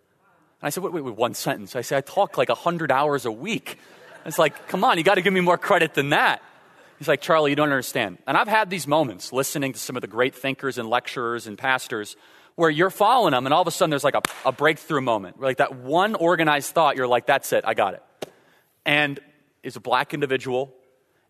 S5: And I said, wait, wait, wait, one sentence. I said, I talk like 100 hours a week. It's like, come on, you got to give me more credit than that. He's like, Charlie, you don't understand. And I've had these moments listening to some of the great thinkers and lecturers and pastors where you're following them, and all of a sudden there's like a, a breakthrough moment. Like that one organized thought, you're like, that's it, I got it. And is a black individual.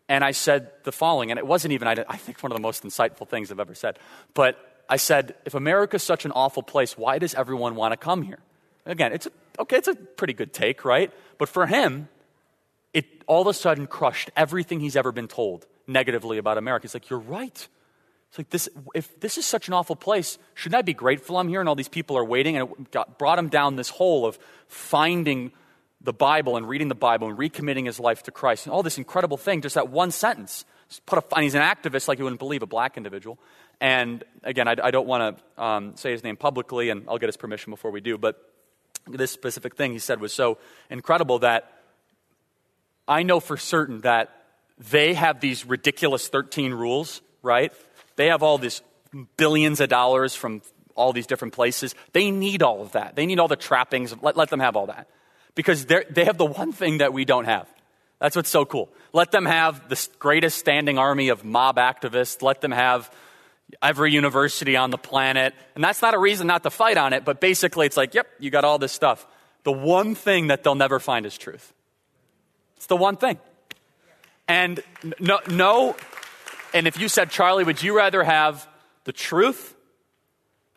S5: And I said the following, and it wasn't even, I, think, one of the most insightful things I've ever said. But I said, if America's such an awful place, why does everyone want to come here? Again, it's a, okay, it's a pretty good take, right? But for him, it all of a sudden crushed everything he's ever been told negatively about America. He's like, you're right. It's like this, if this is such an awful place, shouldn't I be grateful I'm here and all these people are waiting? And it got, brought him down this hole of finding the Bible and reading the Bible and recommitting his life to Christ and all this incredible thing, just that one sentence. Put a, and he's an activist like you wouldn't believe, a black individual. And again, I, I don't want to um, say his name publicly, and I'll get his permission before we do, but this specific thing he said was so incredible that I know for certain that they have these ridiculous 13 rules, right? They have all these billions of dollars from all these different places. They need all of that. They need all the trappings. Let, let them have all that. Because they have the one thing that we don't have. That's what's so cool. Let them have the greatest standing army of mob activists. Let them have every university on the planet. And that's not a reason not to fight on it, but basically it's like, yep, you got all this stuff. The one thing that they'll never find is truth. It's the one thing. And no, no and if you said, Charlie, would you rather have the truth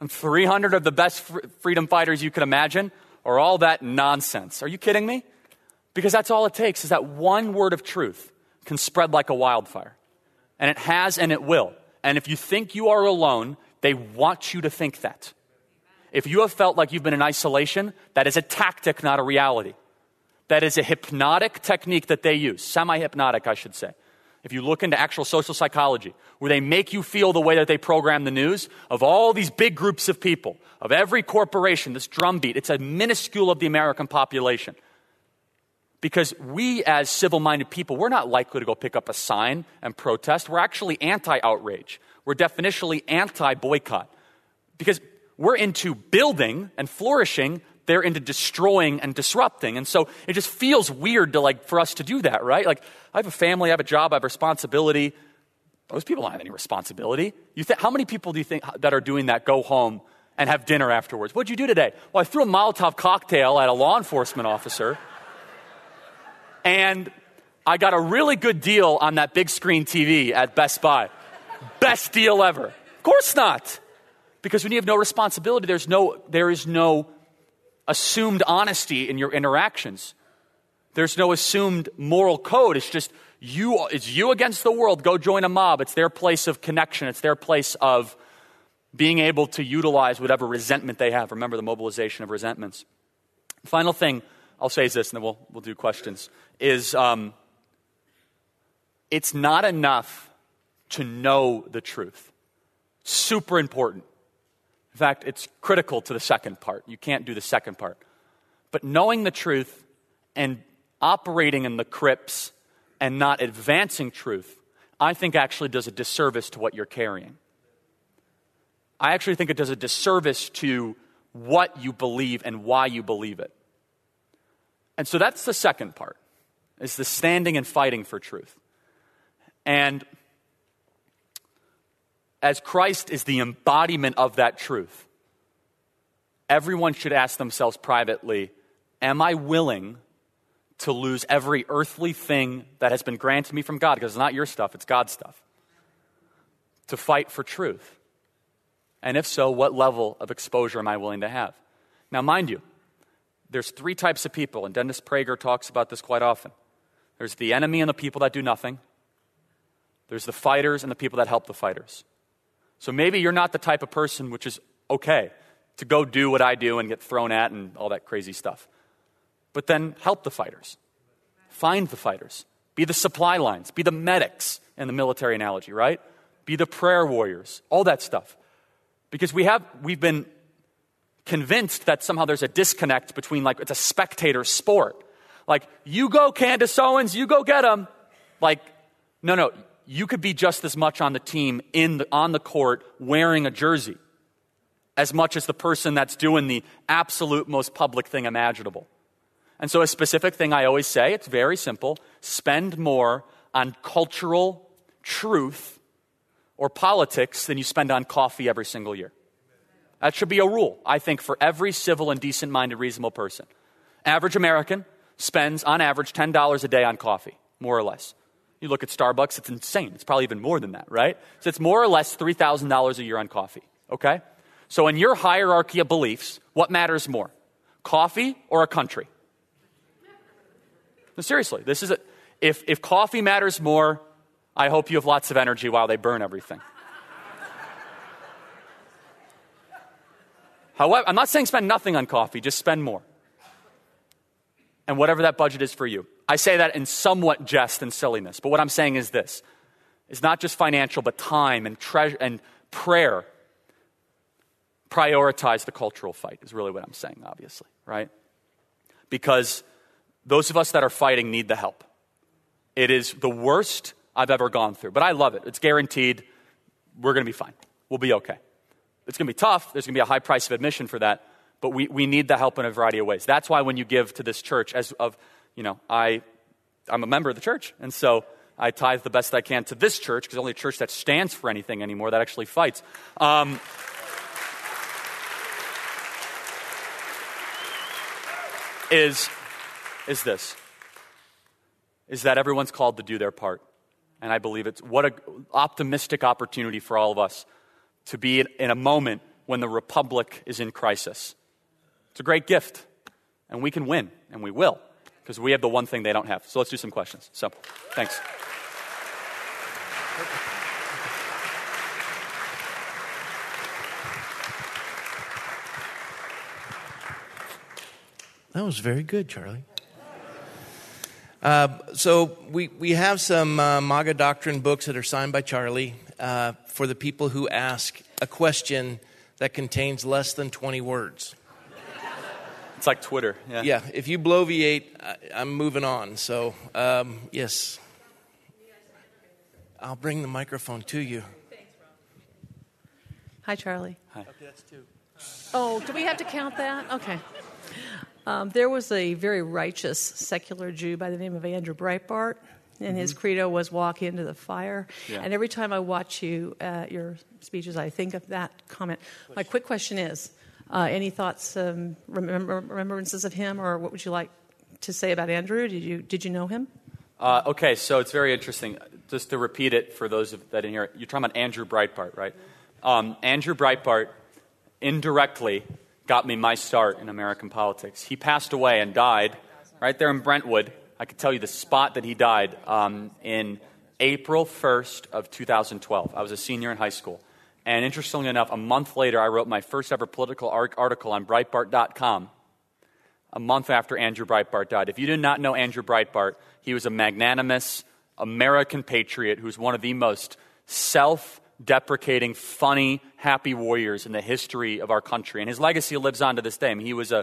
S5: and 300 of the best freedom fighters you could imagine, or all that nonsense? Are you kidding me? Because that's all it takes is that one word of truth can spread like a wildfire. And it has and it will. And if you think you are alone, they want you to think that. If you have felt like you've been in isolation, that is a tactic, not a reality. That is a hypnotic technique that they use, semi hypnotic, I should say. If you look into actual social psychology, where they make you feel the way that they program the news of all these big groups of people, of every corporation, this drumbeat, it's a minuscule of the American population. Because we, as civil minded people, we're not likely to go pick up a sign and protest. We're actually anti outrage. We're definitionally anti boycott. Because we're into building and flourishing, they're into destroying and disrupting. And so it just feels weird to like for us to do that, right? Like I have a family, I have a job, I have responsibility. Those people don't have any responsibility. You think how many people do you think that are doing that go home and have dinner afterwards? What'd you do today? Well, I threw a Molotov cocktail at a law enforcement officer. And I got a really good deal on that big screen TV at Best Buy. Best deal ever. Of course not. Because when you have no responsibility, there's no, there is no assumed honesty in your interactions. There's no assumed moral code. It's just you, it's you against the world. Go join a mob. It's their place of connection. It's their place of being able to utilize whatever resentment they have. Remember the mobilization of resentments. Final thing I'll say is this, and then we'll, we'll do questions, is um, it's not enough to know the truth. Super important. In fact, it's critical to the second part. You can't do the second part. But knowing the truth and operating in the crypts and not advancing truth, I think actually does a disservice to what you're carrying. I actually think it does a disservice to what you believe and why you believe it. And so that's the second part, is the standing and fighting for truth. And as Christ is the embodiment of that truth, everyone should ask themselves privately Am I willing to lose every earthly thing that has been granted me from God? Because it's not your stuff, it's God's stuff. To fight for truth. And if so, what level of exposure am I willing to have? Now, mind you, there's three types of people, and Dennis Prager talks about this quite often. There's the enemy and the people that do nothing. There's the fighters and the people that help the fighters. So maybe you're not the type of person which is okay to go do what I do and get thrown at and all that crazy stuff. But then help the fighters. Find the fighters. Be the supply lines. Be the medics in the military analogy, right? Be the prayer warriors. All that stuff. Because we have, we've been convinced that somehow there's a disconnect between like it's a spectator sport. Like, you go, Candace Owens, you go get them. Like, no, no, you could be just as much on the team in the, on the court wearing a jersey as much as the person that's doing the absolute most public thing imaginable. And so, a specific thing I always say, it's very simple spend more on cultural truth or politics than you spend on coffee every single year. That should be a rule, I think, for every civil and decent minded, reasonable person. Average American spends, on average, $10 a day on coffee, more or less. You look at Starbucks, it's insane. It's probably even more than that, right? So it's more or less $3,000 a year on coffee, okay? So in your hierarchy of beliefs, what matters more? Coffee or a country? No, seriously, this is a, if, if coffee matters more, I hope you have lots of energy while they burn everything. *laughs* However, I'm not saying spend nothing on coffee, just spend more. And whatever that budget is for you. I say that in somewhat jest and silliness, but what I'm saying is this it's not just financial, but time and treasure and prayer. Prioritize the cultural fight, is really what I'm saying, obviously, right? Because those of us that are fighting need the help. It is the worst I've ever gone through, but I love it. It's guaranteed. We're going to be fine. We'll be okay. It's going to be tough. There's going to be a high price of admission for that, but we, we need the help in a variety of ways. That's why when you give to this church, as of you know, I, I'm a member of the church. And so I tithe the best I can to this church because the only church that stands for anything anymore that actually fights. Um, is, is this is that everyone's called to do their part. And I believe it's what an optimistic opportunity for all of us to be in a moment when the republic is in crisis. It's a great gift, and we can win, and we will because we have the one thing they don't have. So let's do some questions. So, thanks.
S10: That was very good, Charlie. Uh, so we, we have some uh, MAGA doctrine books that are signed by Charlie uh, for the people who ask a question that contains less than 20 words.
S5: It's like Twitter. Yeah.
S10: Yeah. If you bloviate, I, I'm moving on. So, um, yes. I'll bring the microphone to you. Thanks, Rob.
S11: Hi, Charlie.
S5: Hi.
S10: Okay, that's two.
S11: Oh, do we have to count that? Okay. Um, there was a very righteous secular Jew by the name of Andrew Breitbart, and his credo was "Walk into the fire."
S5: Yeah.
S11: And every time I watch you, uh, your speeches, I think of that comment. My quick question is: uh, Any thoughts, um, remembrances of him, or what would you like to say about Andrew? Did you did you know him?
S5: Uh, okay, so it's very interesting. Just to repeat it for those of, that didn't hear you're talking about Andrew Breitbart, right? Um, Andrew Breitbart indirectly got me my start in American politics. He passed away and died right there in Brentwood. I could tell you the spot that he died um, in April 1st of 2012. I was a senior in high school. And interestingly enough, a month later, I wrote my first ever political article on Breitbart.com a month after Andrew Breitbart died. If you did not know Andrew Breitbart, he was a magnanimous American patriot who's one of the most self deprecating, funny, happy warriors in the history of our country. And his legacy lives on to this day. I mean, he was an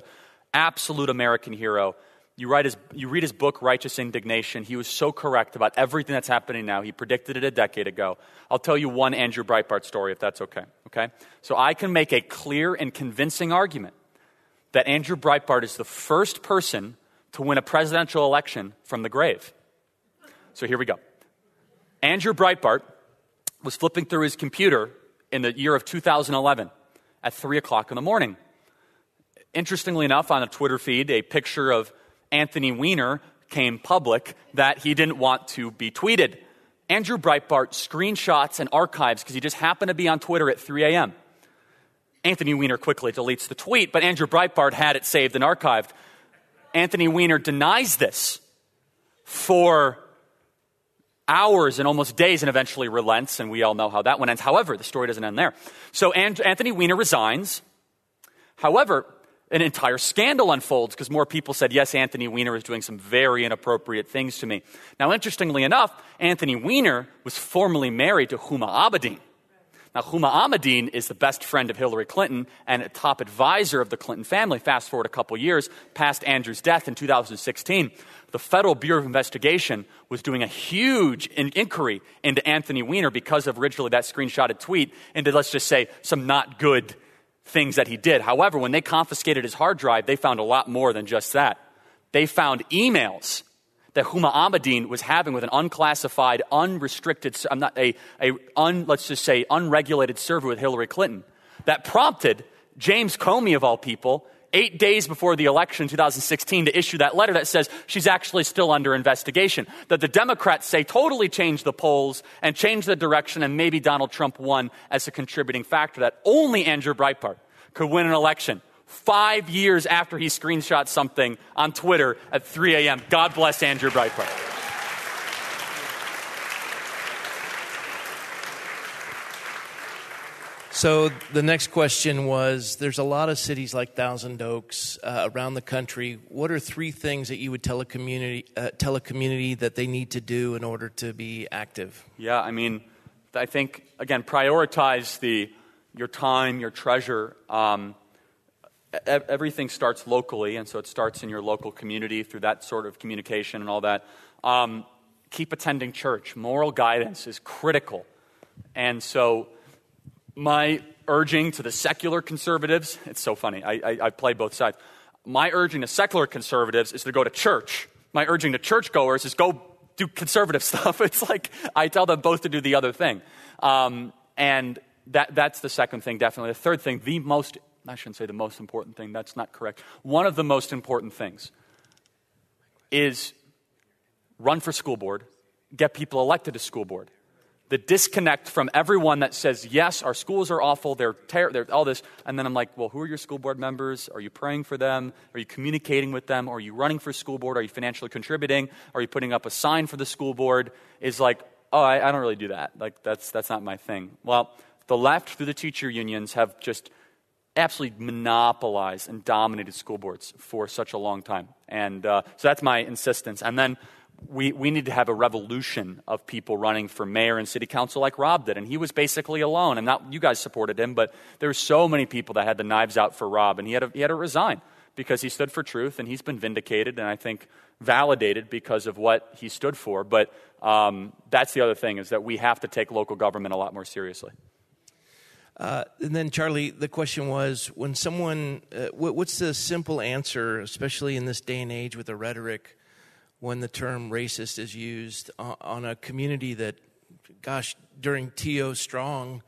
S5: absolute American hero. You, write his, you read his book, Righteous Indignation. He was so correct about everything that's happening now. He predicted it a decade ago. I'll tell you one Andrew Breitbart story, if that's okay. Okay? So I can make a clear and convincing argument that Andrew Breitbart is the first person to win a presidential election from the grave. So here we go. Andrew Breitbart was flipping through his computer in the year of 2011 at 3 o'clock in the morning. Interestingly enough, on a Twitter feed, a picture of Anthony Weiner came public that he didn't want to be tweeted. Andrew Breitbart screenshots and archives because he just happened to be on Twitter at 3 a.m. Anthony Weiner quickly deletes the tweet, but Andrew Breitbart had it saved and archived. Anthony Weiner denies this for hours and almost days and eventually relents, and we all know how that one ends. However, the story doesn't end there. So Anthony Weiner resigns. However, an entire scandal unfolds because more people said, yes, Anthony Weiner is doing some very inappropriate things to me. Now, interestingly enough, Anthony Weiner was formerly married to Huma Abedin. Now, Huma Abedin is the best friend of Hillary Clinton and a top advisor of the Clinton family. Fast forward a couple years, past Andrew's death in 2016, the Federal Bureau of Investigation was doing a huge in- inquiry into Anthony Weiner because of originally that screenshotted tweet into, let's just say, some not good things that he did. However, when they confiscated his hard drive, they found a lot more than just that. They found emails that Huma Abedin was having with an unclassified, unrestricted, I'm not a, a un, let's just say, unregulated server with Hillary Clinton that prompted James Comey, of all people, eight days before the election in 2016 to issue that letter that says she's actually still under investigation. That the Democrats say totally changed the polls and changed the direction, and maybe Donald Trump won as a contributing factor. That only Andrew Breitbart could win an election five years after he screenshot something on Twitter at 3 a.m. God bless Andrew Breitbart.
S10: So the next question was there's a lot of cities like Thousand Oaks uh, around the country. What are three things that you would tell a community uh, tell a community that they need to do in order to be active?
S5: Yeah, I mean, I think again prioritize the your time, your treasure. Um, everything starts locally, and so it starts in your local community through that sort of communication and all that. Um, keep attending church. Moral guidance is critical. And so, my urging to the secular conservatives, it's so funny, I, I, I play both sides. My urging to secular conservatives is to go to church. My urging to churchgoers is go do conservative *laughs* stuff. It's like I tell them both to do the other thing. Um, and that, that's the second thing, definitely. The third thing, the most, I shouldn't say the most important thing, that's not correct. One of the most important things is run for school board, get people elected to school board. The disconnect from everyone that says, yes, our schools are awful, they're, ter- they're all this. And then I'm like, well, who are your school board members? Are you praying for them? Are you communicating with them? Are you running for school board? Are you financially contributing? Are you putting up a sign for the school board? Is like, oh, I, I don't really do that. Like, that's, that's not my thing. Well, the left, through the teacher unions, have just absolutely monopolized and dominated school boards for such a long time. And uh, so that's my insistence. And then we, we need to have a revolution of people running for mayor and city council like Rob did. And he was basically alone. And not you guys supported him, but there were so many people that had the knives out for Rob, and he had to, he had to resign because he stood for truth, and he's been vindicated, and I think validated because of what he stood for. But um, that's the other thing is that we have to take local government a lot more seriously.
S10: Uh, and then, Charlie, the question was when someone, uh, what's the simple answer, especially in this day and age with the rhetoric when the term racist is used on a community that, gosh, during T.O. Strong,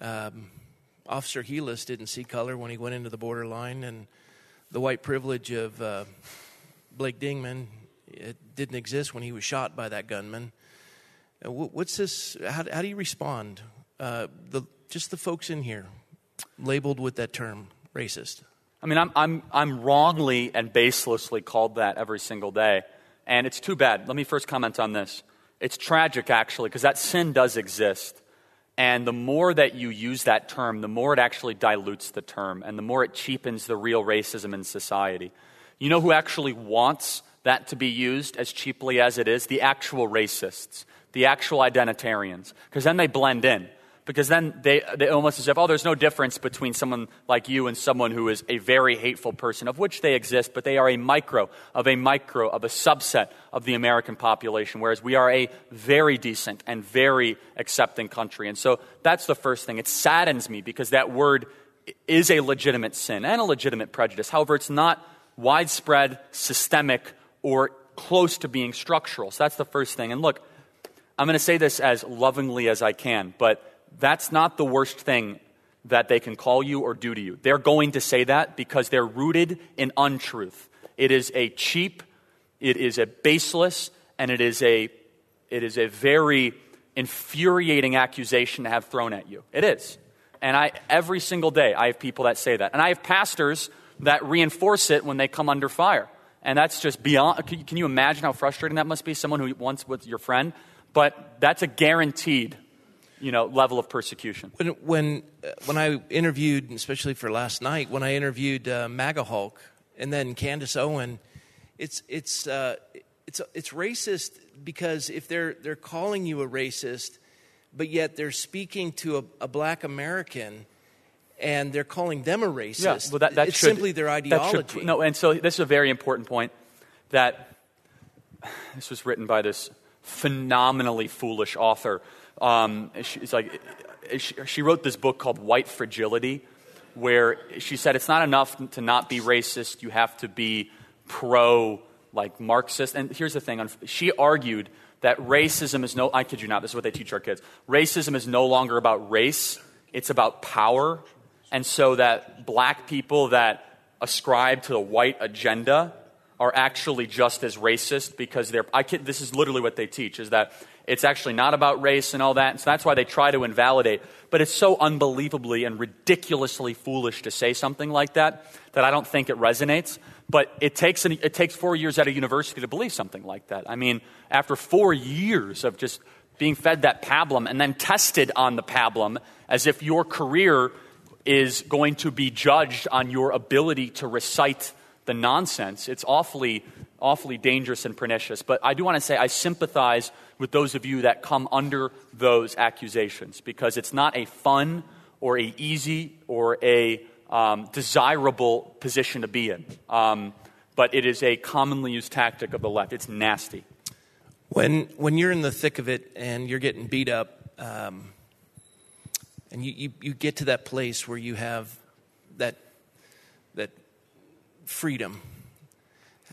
S10: um, Officer Helus didn't see color when he went into the borderline, and the white privilege of uh, Blake Dingman it didn't exist when he was shot by that gunman. Uh, what's this? How, how do you respond? Uh, the, just the folks in here labeled with that term, racist.
S5: I mean, I'm, I'm, I'm wrongly and baselessly called that every single day. And it's too bad. Let me first comment on this. It's tragic, actually, because that sin does exist. And the more that you use that term, the more it actually dilutes the term, and the more it cheapens the real racism in society. You know who actually wants that to be used as cheaply as it is? The actual racists, the actual identitarians, because then they blend in because then they, they almost as if, oh, there's no difference between someone like you and someone who is a very hateful person, of which they exist, but they are a micro of a micro of a subset of the American population, whereas we are a very decent and very accepting country. And so that's the first thing. It saddens me because that word is a legitimate sin and a legitimate prejudice. However, it's not widespread, systemic, or close to being structural. So that's the first thing. And look, I'm going to say this as lovingly as I can, but that's not the worst thing that they can call you or do to you. They're going to say that because they're rooted in untruth. It is a cheap, it is a baseless, and it is a, it is a very infuriating accusation to have thrown at you. It is. And I, every single day, I have people that say that. And I have pastors that reinforce it when they come under fire. And that's just beyond. Can you imagine how frustrating that must be? Someone who once was your friend, but that's a guaranteed you know, level of persecution.
S10: When when, uh, when I interviewed, especially for last night, when I interviewed uh, MAGA Hulk and then Candace Owen, it's it's uh, it's it's racist because if they're they're calling you a racist, but yet they're speaking to a, a black American. And they're calling them a racist. Yeah, well, that, that it's should, simply their ideology.
S5: Should, no, and so this is a very important point that *sighs* this was written by this phenomenally foolish author um, she's like, she, wrote this book called White Fragility, where she said it's not enough to not be racist, you have to be pro like Marxist. And here's the thing she argued that racism is no, I kid you not, this is what they teach our kids. Racism is no longer about race, it's about power. And so that black people that ascribe to the white agenda are actually just as racist because they're, I kid, this is literally what they teach, is that it's actually not about race and all that. And so that's why they try to invalidate. But it's so unbelievably and ridiculously foolish to say something like that that I don't think it resonates. But it takes, an, it takes four years at a university to believe something like that. I mean, after four years of just being fed that pablum and then tested on the pablum as if your career is going to be judged on your ability to recite the nonsense, it's awfully, awfully dangerous and pernicious. But I do want to say I sympathize with those of you that come under those accusations because it's not a fun or a easy or a um, desirable position to be in. Um, but it is a commonly used tactic of the left. It's nasty.
S10: When, when you're in the thick of it and you're getting beat up, um, and you, you, you get to that place where you have that, that freedom,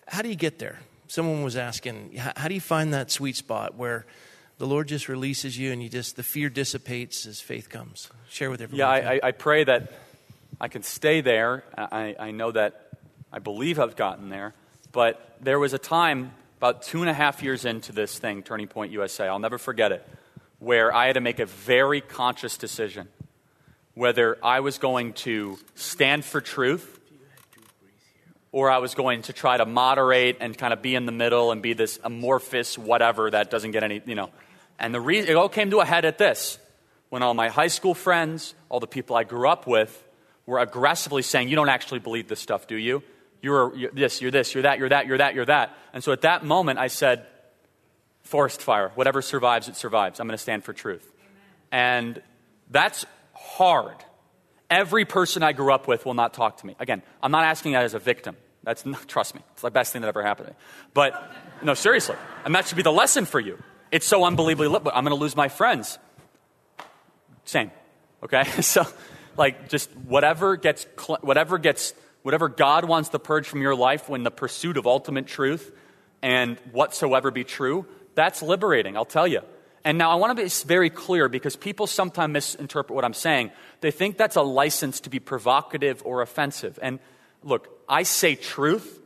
S10: how do you get there? Someone was asking, how do you find that sweet spot where the Lord just releases you and you just, the fear dissipates as faith comes? Share with everyone.
S5: Yeah, I, I pray that I can stay there. I, I know that I believe I've gotten there. But there was a time about two and a half years into this thing, Turning Point USA, I'll never forget it, where I had to make a very conscious decision whether I was going to stand for truth or I was going to try to moderate and kind of be in the middle and be this amorphous whatever that doesn't get any, you know. And the reason it all came to a head at this when all my high school friends, all the people I grew up with, were aggressively saying, You don't actually believe this stuff, do you? You're, you're this, you're this, you're that, you're that, you're that, you're that. And so at that moment, I said, forest fire, whatever survives, it survives. I'm going to stand for truth. And that's hard. Every person I grew up with will not talk to me. Again, I'm not asking that as a victim. That's not, *laughs* trust me, it's the best thing that ever happened to me. But no, seriously, and that should be the lesson for you. It's so unbelievably lit, I'm going to lose my friends. Same, okay? *laughs* So, like, just whatever gets, whatever gets, whatever God wants to purge from your life when the pursuit of ultimate truth and whatsoever be true, that's liberating, I'll tell you. And now I want to be very clear because people sometimes misinterpret what I'm saying. They think that's a license to be provocative or offensive. And look, I say truth,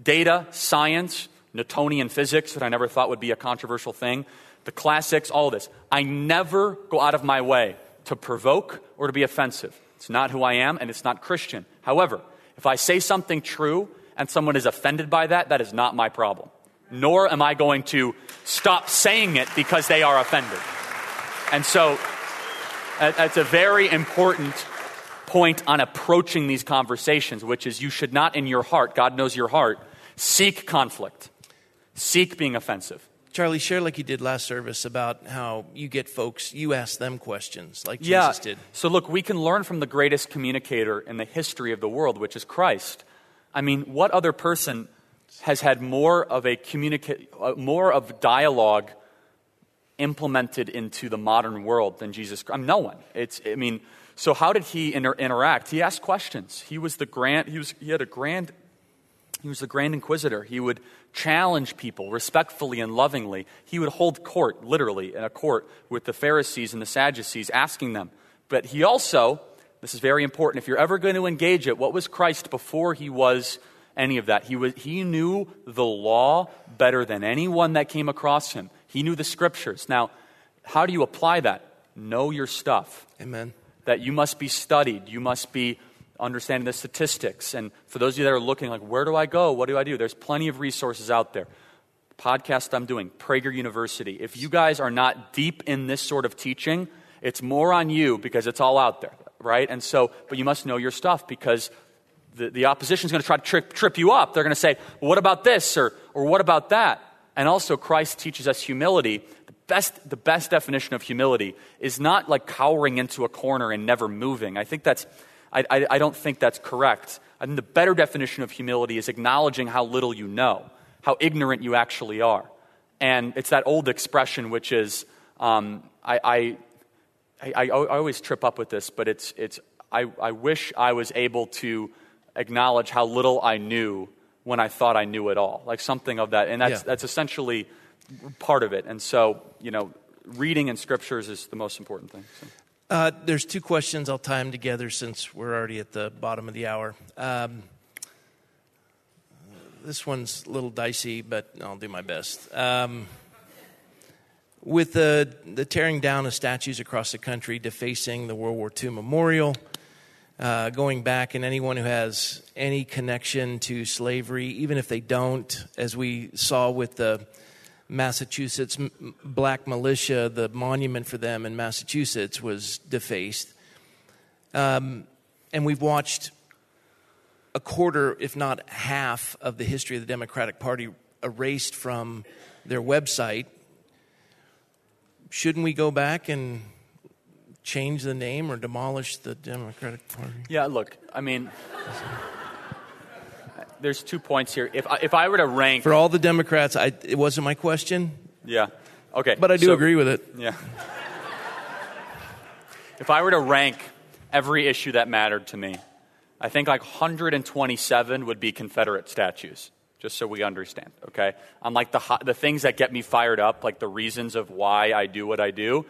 S5: data, science, Newtonian physics that I never thought would be a controversial thing, the classics, all this. I never go out of my way to provoke or to be offensive. It's not who I am and it's not Christian. However, if I say something true and someone is offended by that, that is not my problem. Nor am I going to stop saying it because they are offended. And so that's a very important point on approaching these conversations, which is you should not in your heart, God knows your heart, seek conflict, seek being offensive.
S10: Charlie, share like you did last service about how you get folks, you ask them questions like
S5: yeah.
S10: Jesus did.
S5: So, look, we can learn from the greatest communicator in the history of the world, which is Christ. I mean, what other person has had more of a communicate, uh, more of dialogue implemented into the modern world than Jesus Christ? I mean, no one. It's, I mean, so how did he inter- interact? He asked questions. He was the grand, he, was, he had a grand, he was the grand inquisitor. He would challenge people respectfully and lovingly. He would hold court, literally, in a court with the Pharisees and the Sadducees, asking them. But he also, this is very important, if you're ever going to engage it, what was Christ before he was any of that? He, was, he knew the law better than anyone that came across him. He knew the scriptures. Now, how do you apply that? Know your stuff.
S10: Amen.
S5: That you must be studied. You must be understanding the statistics. And for those of you that are looking, like, where do I go? What do I do? There's plenty of resources out there. Podcast I'm doing, Prager University. If you guys are not deep in this sort of teaching, it's more on you because it's all out there, right? And so, but you must know your stuff because the, the opposition is going to try to trip, trip you up. They're going to say, well, what about this or, or what about that? And also, Christ teaches us humility. The best, the best definition of humility is not like cowering into a corner and never moving. I think that's, I, I, I don't think that's correct. I think the better definition of humility is acknowledging how little you know, how ignorant you actually are. And it's that old expression, which is, um, I, I, I, I, always trip up with this, but it's, it's I, I wish I was able to acknowledge how little I knew when I thought I knew it all, like something of that. And that's, yeah. that's essentially part of it. And so, you know, reading in scriptures is the most important thing. So.
S10: Uh, there's two questions. I'll tie them together since we're already at the bottom of the hour. Um, this one's a little dicey, but I'll do my best. Um, with the, the tearing down of statues across the country, defacing the World War II memorial, uh, going back, and anyone who has any connection to slavery, even if they don't, as we saw with the Massachusetts black militia, the monument for them in Massachusetts was defaced. Um, and we've watched a quarter, if not half, of the history of the Democratic Party erased from their website. Shouldn't we go back and change the name or demolish the Democratic Party?
S5: Yeah, look, I mean there's two points here. If I, if I were to rank
S10: for all the Democrats, I, it wasn't my question.
S5: Yeah. Okay.
S10: But I do so, agree with it.
S5: Yeah. if I were to rank every issue that mattered to me, I think like 127 would be Confederate statues. Just so we understand, okay? On like the the things that get me fired up, like the reasons of why I do what I do,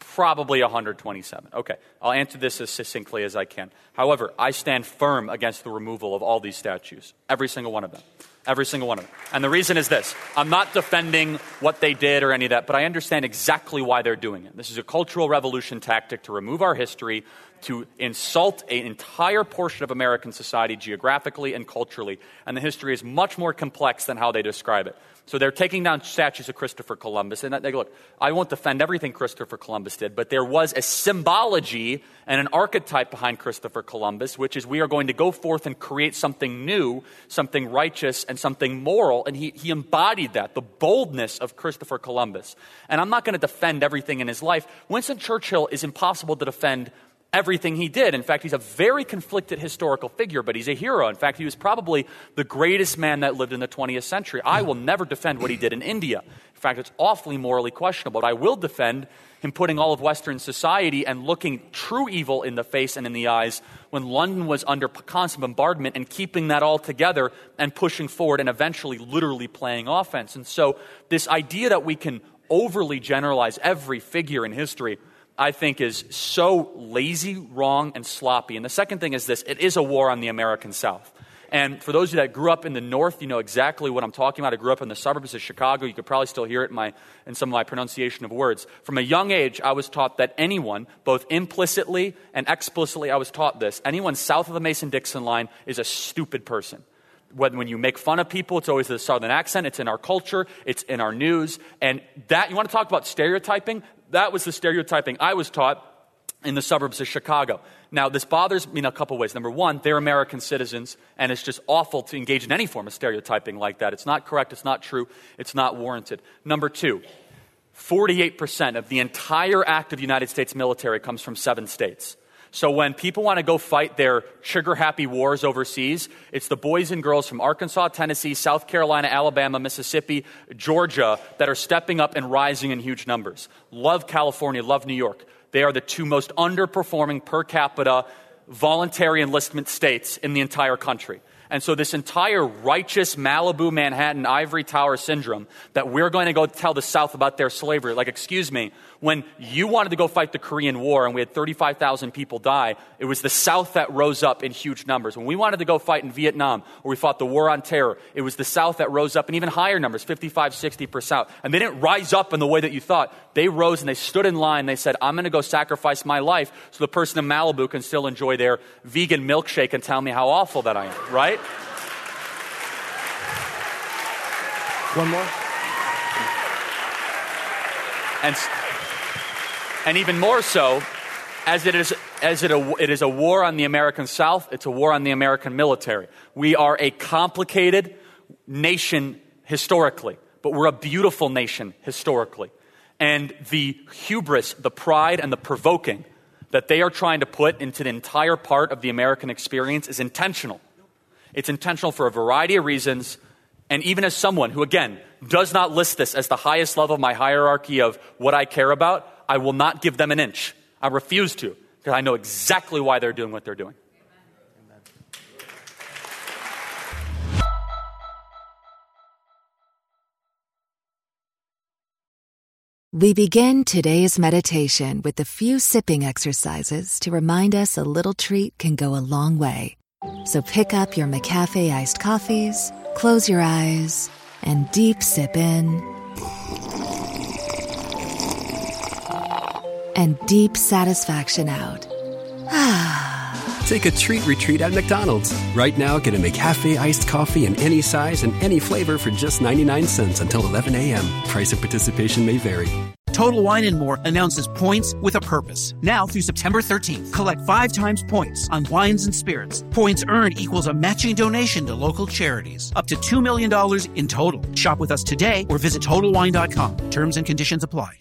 S5: Probably 127. Okay, I'll answer this as succinctly as I can. However, I stand firm against the removal of all these statues, every single one of them. Every single one of them. And the reason is this I'm not defending what they did or any of that, but I understand exactly why they're doing it. This is a cultural revolution tactic to remove our history, to insult an entire portion of American society geographically and culturally. And the history is much more complex than how they describe it. So they're taking down statues of Christopher Columbus. And uh, they look, I won't defend everything Christopher Columbus did, but there was a symbology and an archetype behind Christopher Columbus, which is we are going to go forth and create something new, something righteous, and something moral. And he, he embodied that, the boldness of Christopher Columbus. And I'm not going to defend everything in his life. Winston Churchill is impossible to defend everything he did. In fact, he's a very conflicted historical figure, but he's a hero. In fact, he was probably the greatest man that lived in the 20th century. I will never defend what he did in India. In fact, it's awfully morally questionable. But I will defend him putting all of Western society and looking true evil in the face and in the eyes when London was under constant bombardment and keeping that all together and pushing forward and eventually literally playing offense. And so, this idea that we can overly generalize every figure in history I think is so lazy, wrong, and sloppy. And the second thing is this it is a war on the American South. And for those of you that grew up in the North, you know exactly what I'm talking about. I grew up in the suburbs of Chicago. You could probably still hear it in, my, in some of my pronunciation of words. From a young age, I was taught that anyone, both implicitly and explicitly, I was taught this anyone south of the Mason Dixon line is a stupid person when, when you make fun of people, it's always the southern accent. It's in our culture, it's in our news. And that, you want to talk about stereotyping? That was the stereotyping I was taught in the suburbs of Chicago. Now, this bothers me in a couple ways. Number one, they're American citizens, and it's just awful to engage in any form of stereotyping like that. It's not correct, it's not true, it's not warranted. Number two, 48% of the entire active United States military comes from seven states. So when people want to go fight their trigger happy wars overseas, it's the boys and girls from Arkansas, Tennessee, South Carolina, Alabama, Mississippi, Georgia that are stepping up and rising in huge numbers. Love California, love New York. They are the two most underperforming per capita voluntary enlistment states in the entire country. And so, this entire righteous Malibu, Manhattan, ivory tower syndrome that we're going to go tell the South about their slavery, like, excuse me, when you wanted to go fight the Korean War and we had 35,000 people die, it was the South that rose up in huge numbers. When we wanted to go fight in Vietnam or we fought the war on terror, it was the South that rose up in even higher numbers, 55, 60%. And they didn't rise up in the way that you thought. They rose and they stood in line. They said, I'm going to go sacrifice my life so the person in Malibu can still enjoy their vegan milkshake and tell me how awful that I am, right?
S10: One more.
S5: And and even more so, as it is, as it, a, it is a war on the American South, it's a war on the American military. We are a complicated nation historically, but we're a beautiful nation historically. And the hubris, the pride, and the provoking that they are trying to put into the entire part of the American experience is intentional. It's intentional for a variety of reasons. And even as someone who, again, does not list this as the highest level of my hierarchy of what I care about, I will not give them an inch. I refuse to because I know exactly why they're doing what they're doing.
S2: We begin today's meditation with a few sipping exercises to remind us a little treat can go a long way. So pick up your McCafe iced coffees, close your eyes, and deep sip in. And deep satisfaction out. *sighs*
S3: Take a treat retreat at McDonald's. Right now, get a McCafe iced coffee in any size and any flavor for just 99 cents until 11 a.m. Price of participation may vary.
S4: Total Wine and More announces points with a purpose. Now through September 13th, collect five times points on wines and spirits. Points earned equals a matching donation to local charities. Up to $2 million in total. Shop with us today or visit TotalWine.com. Terms and conditions apply.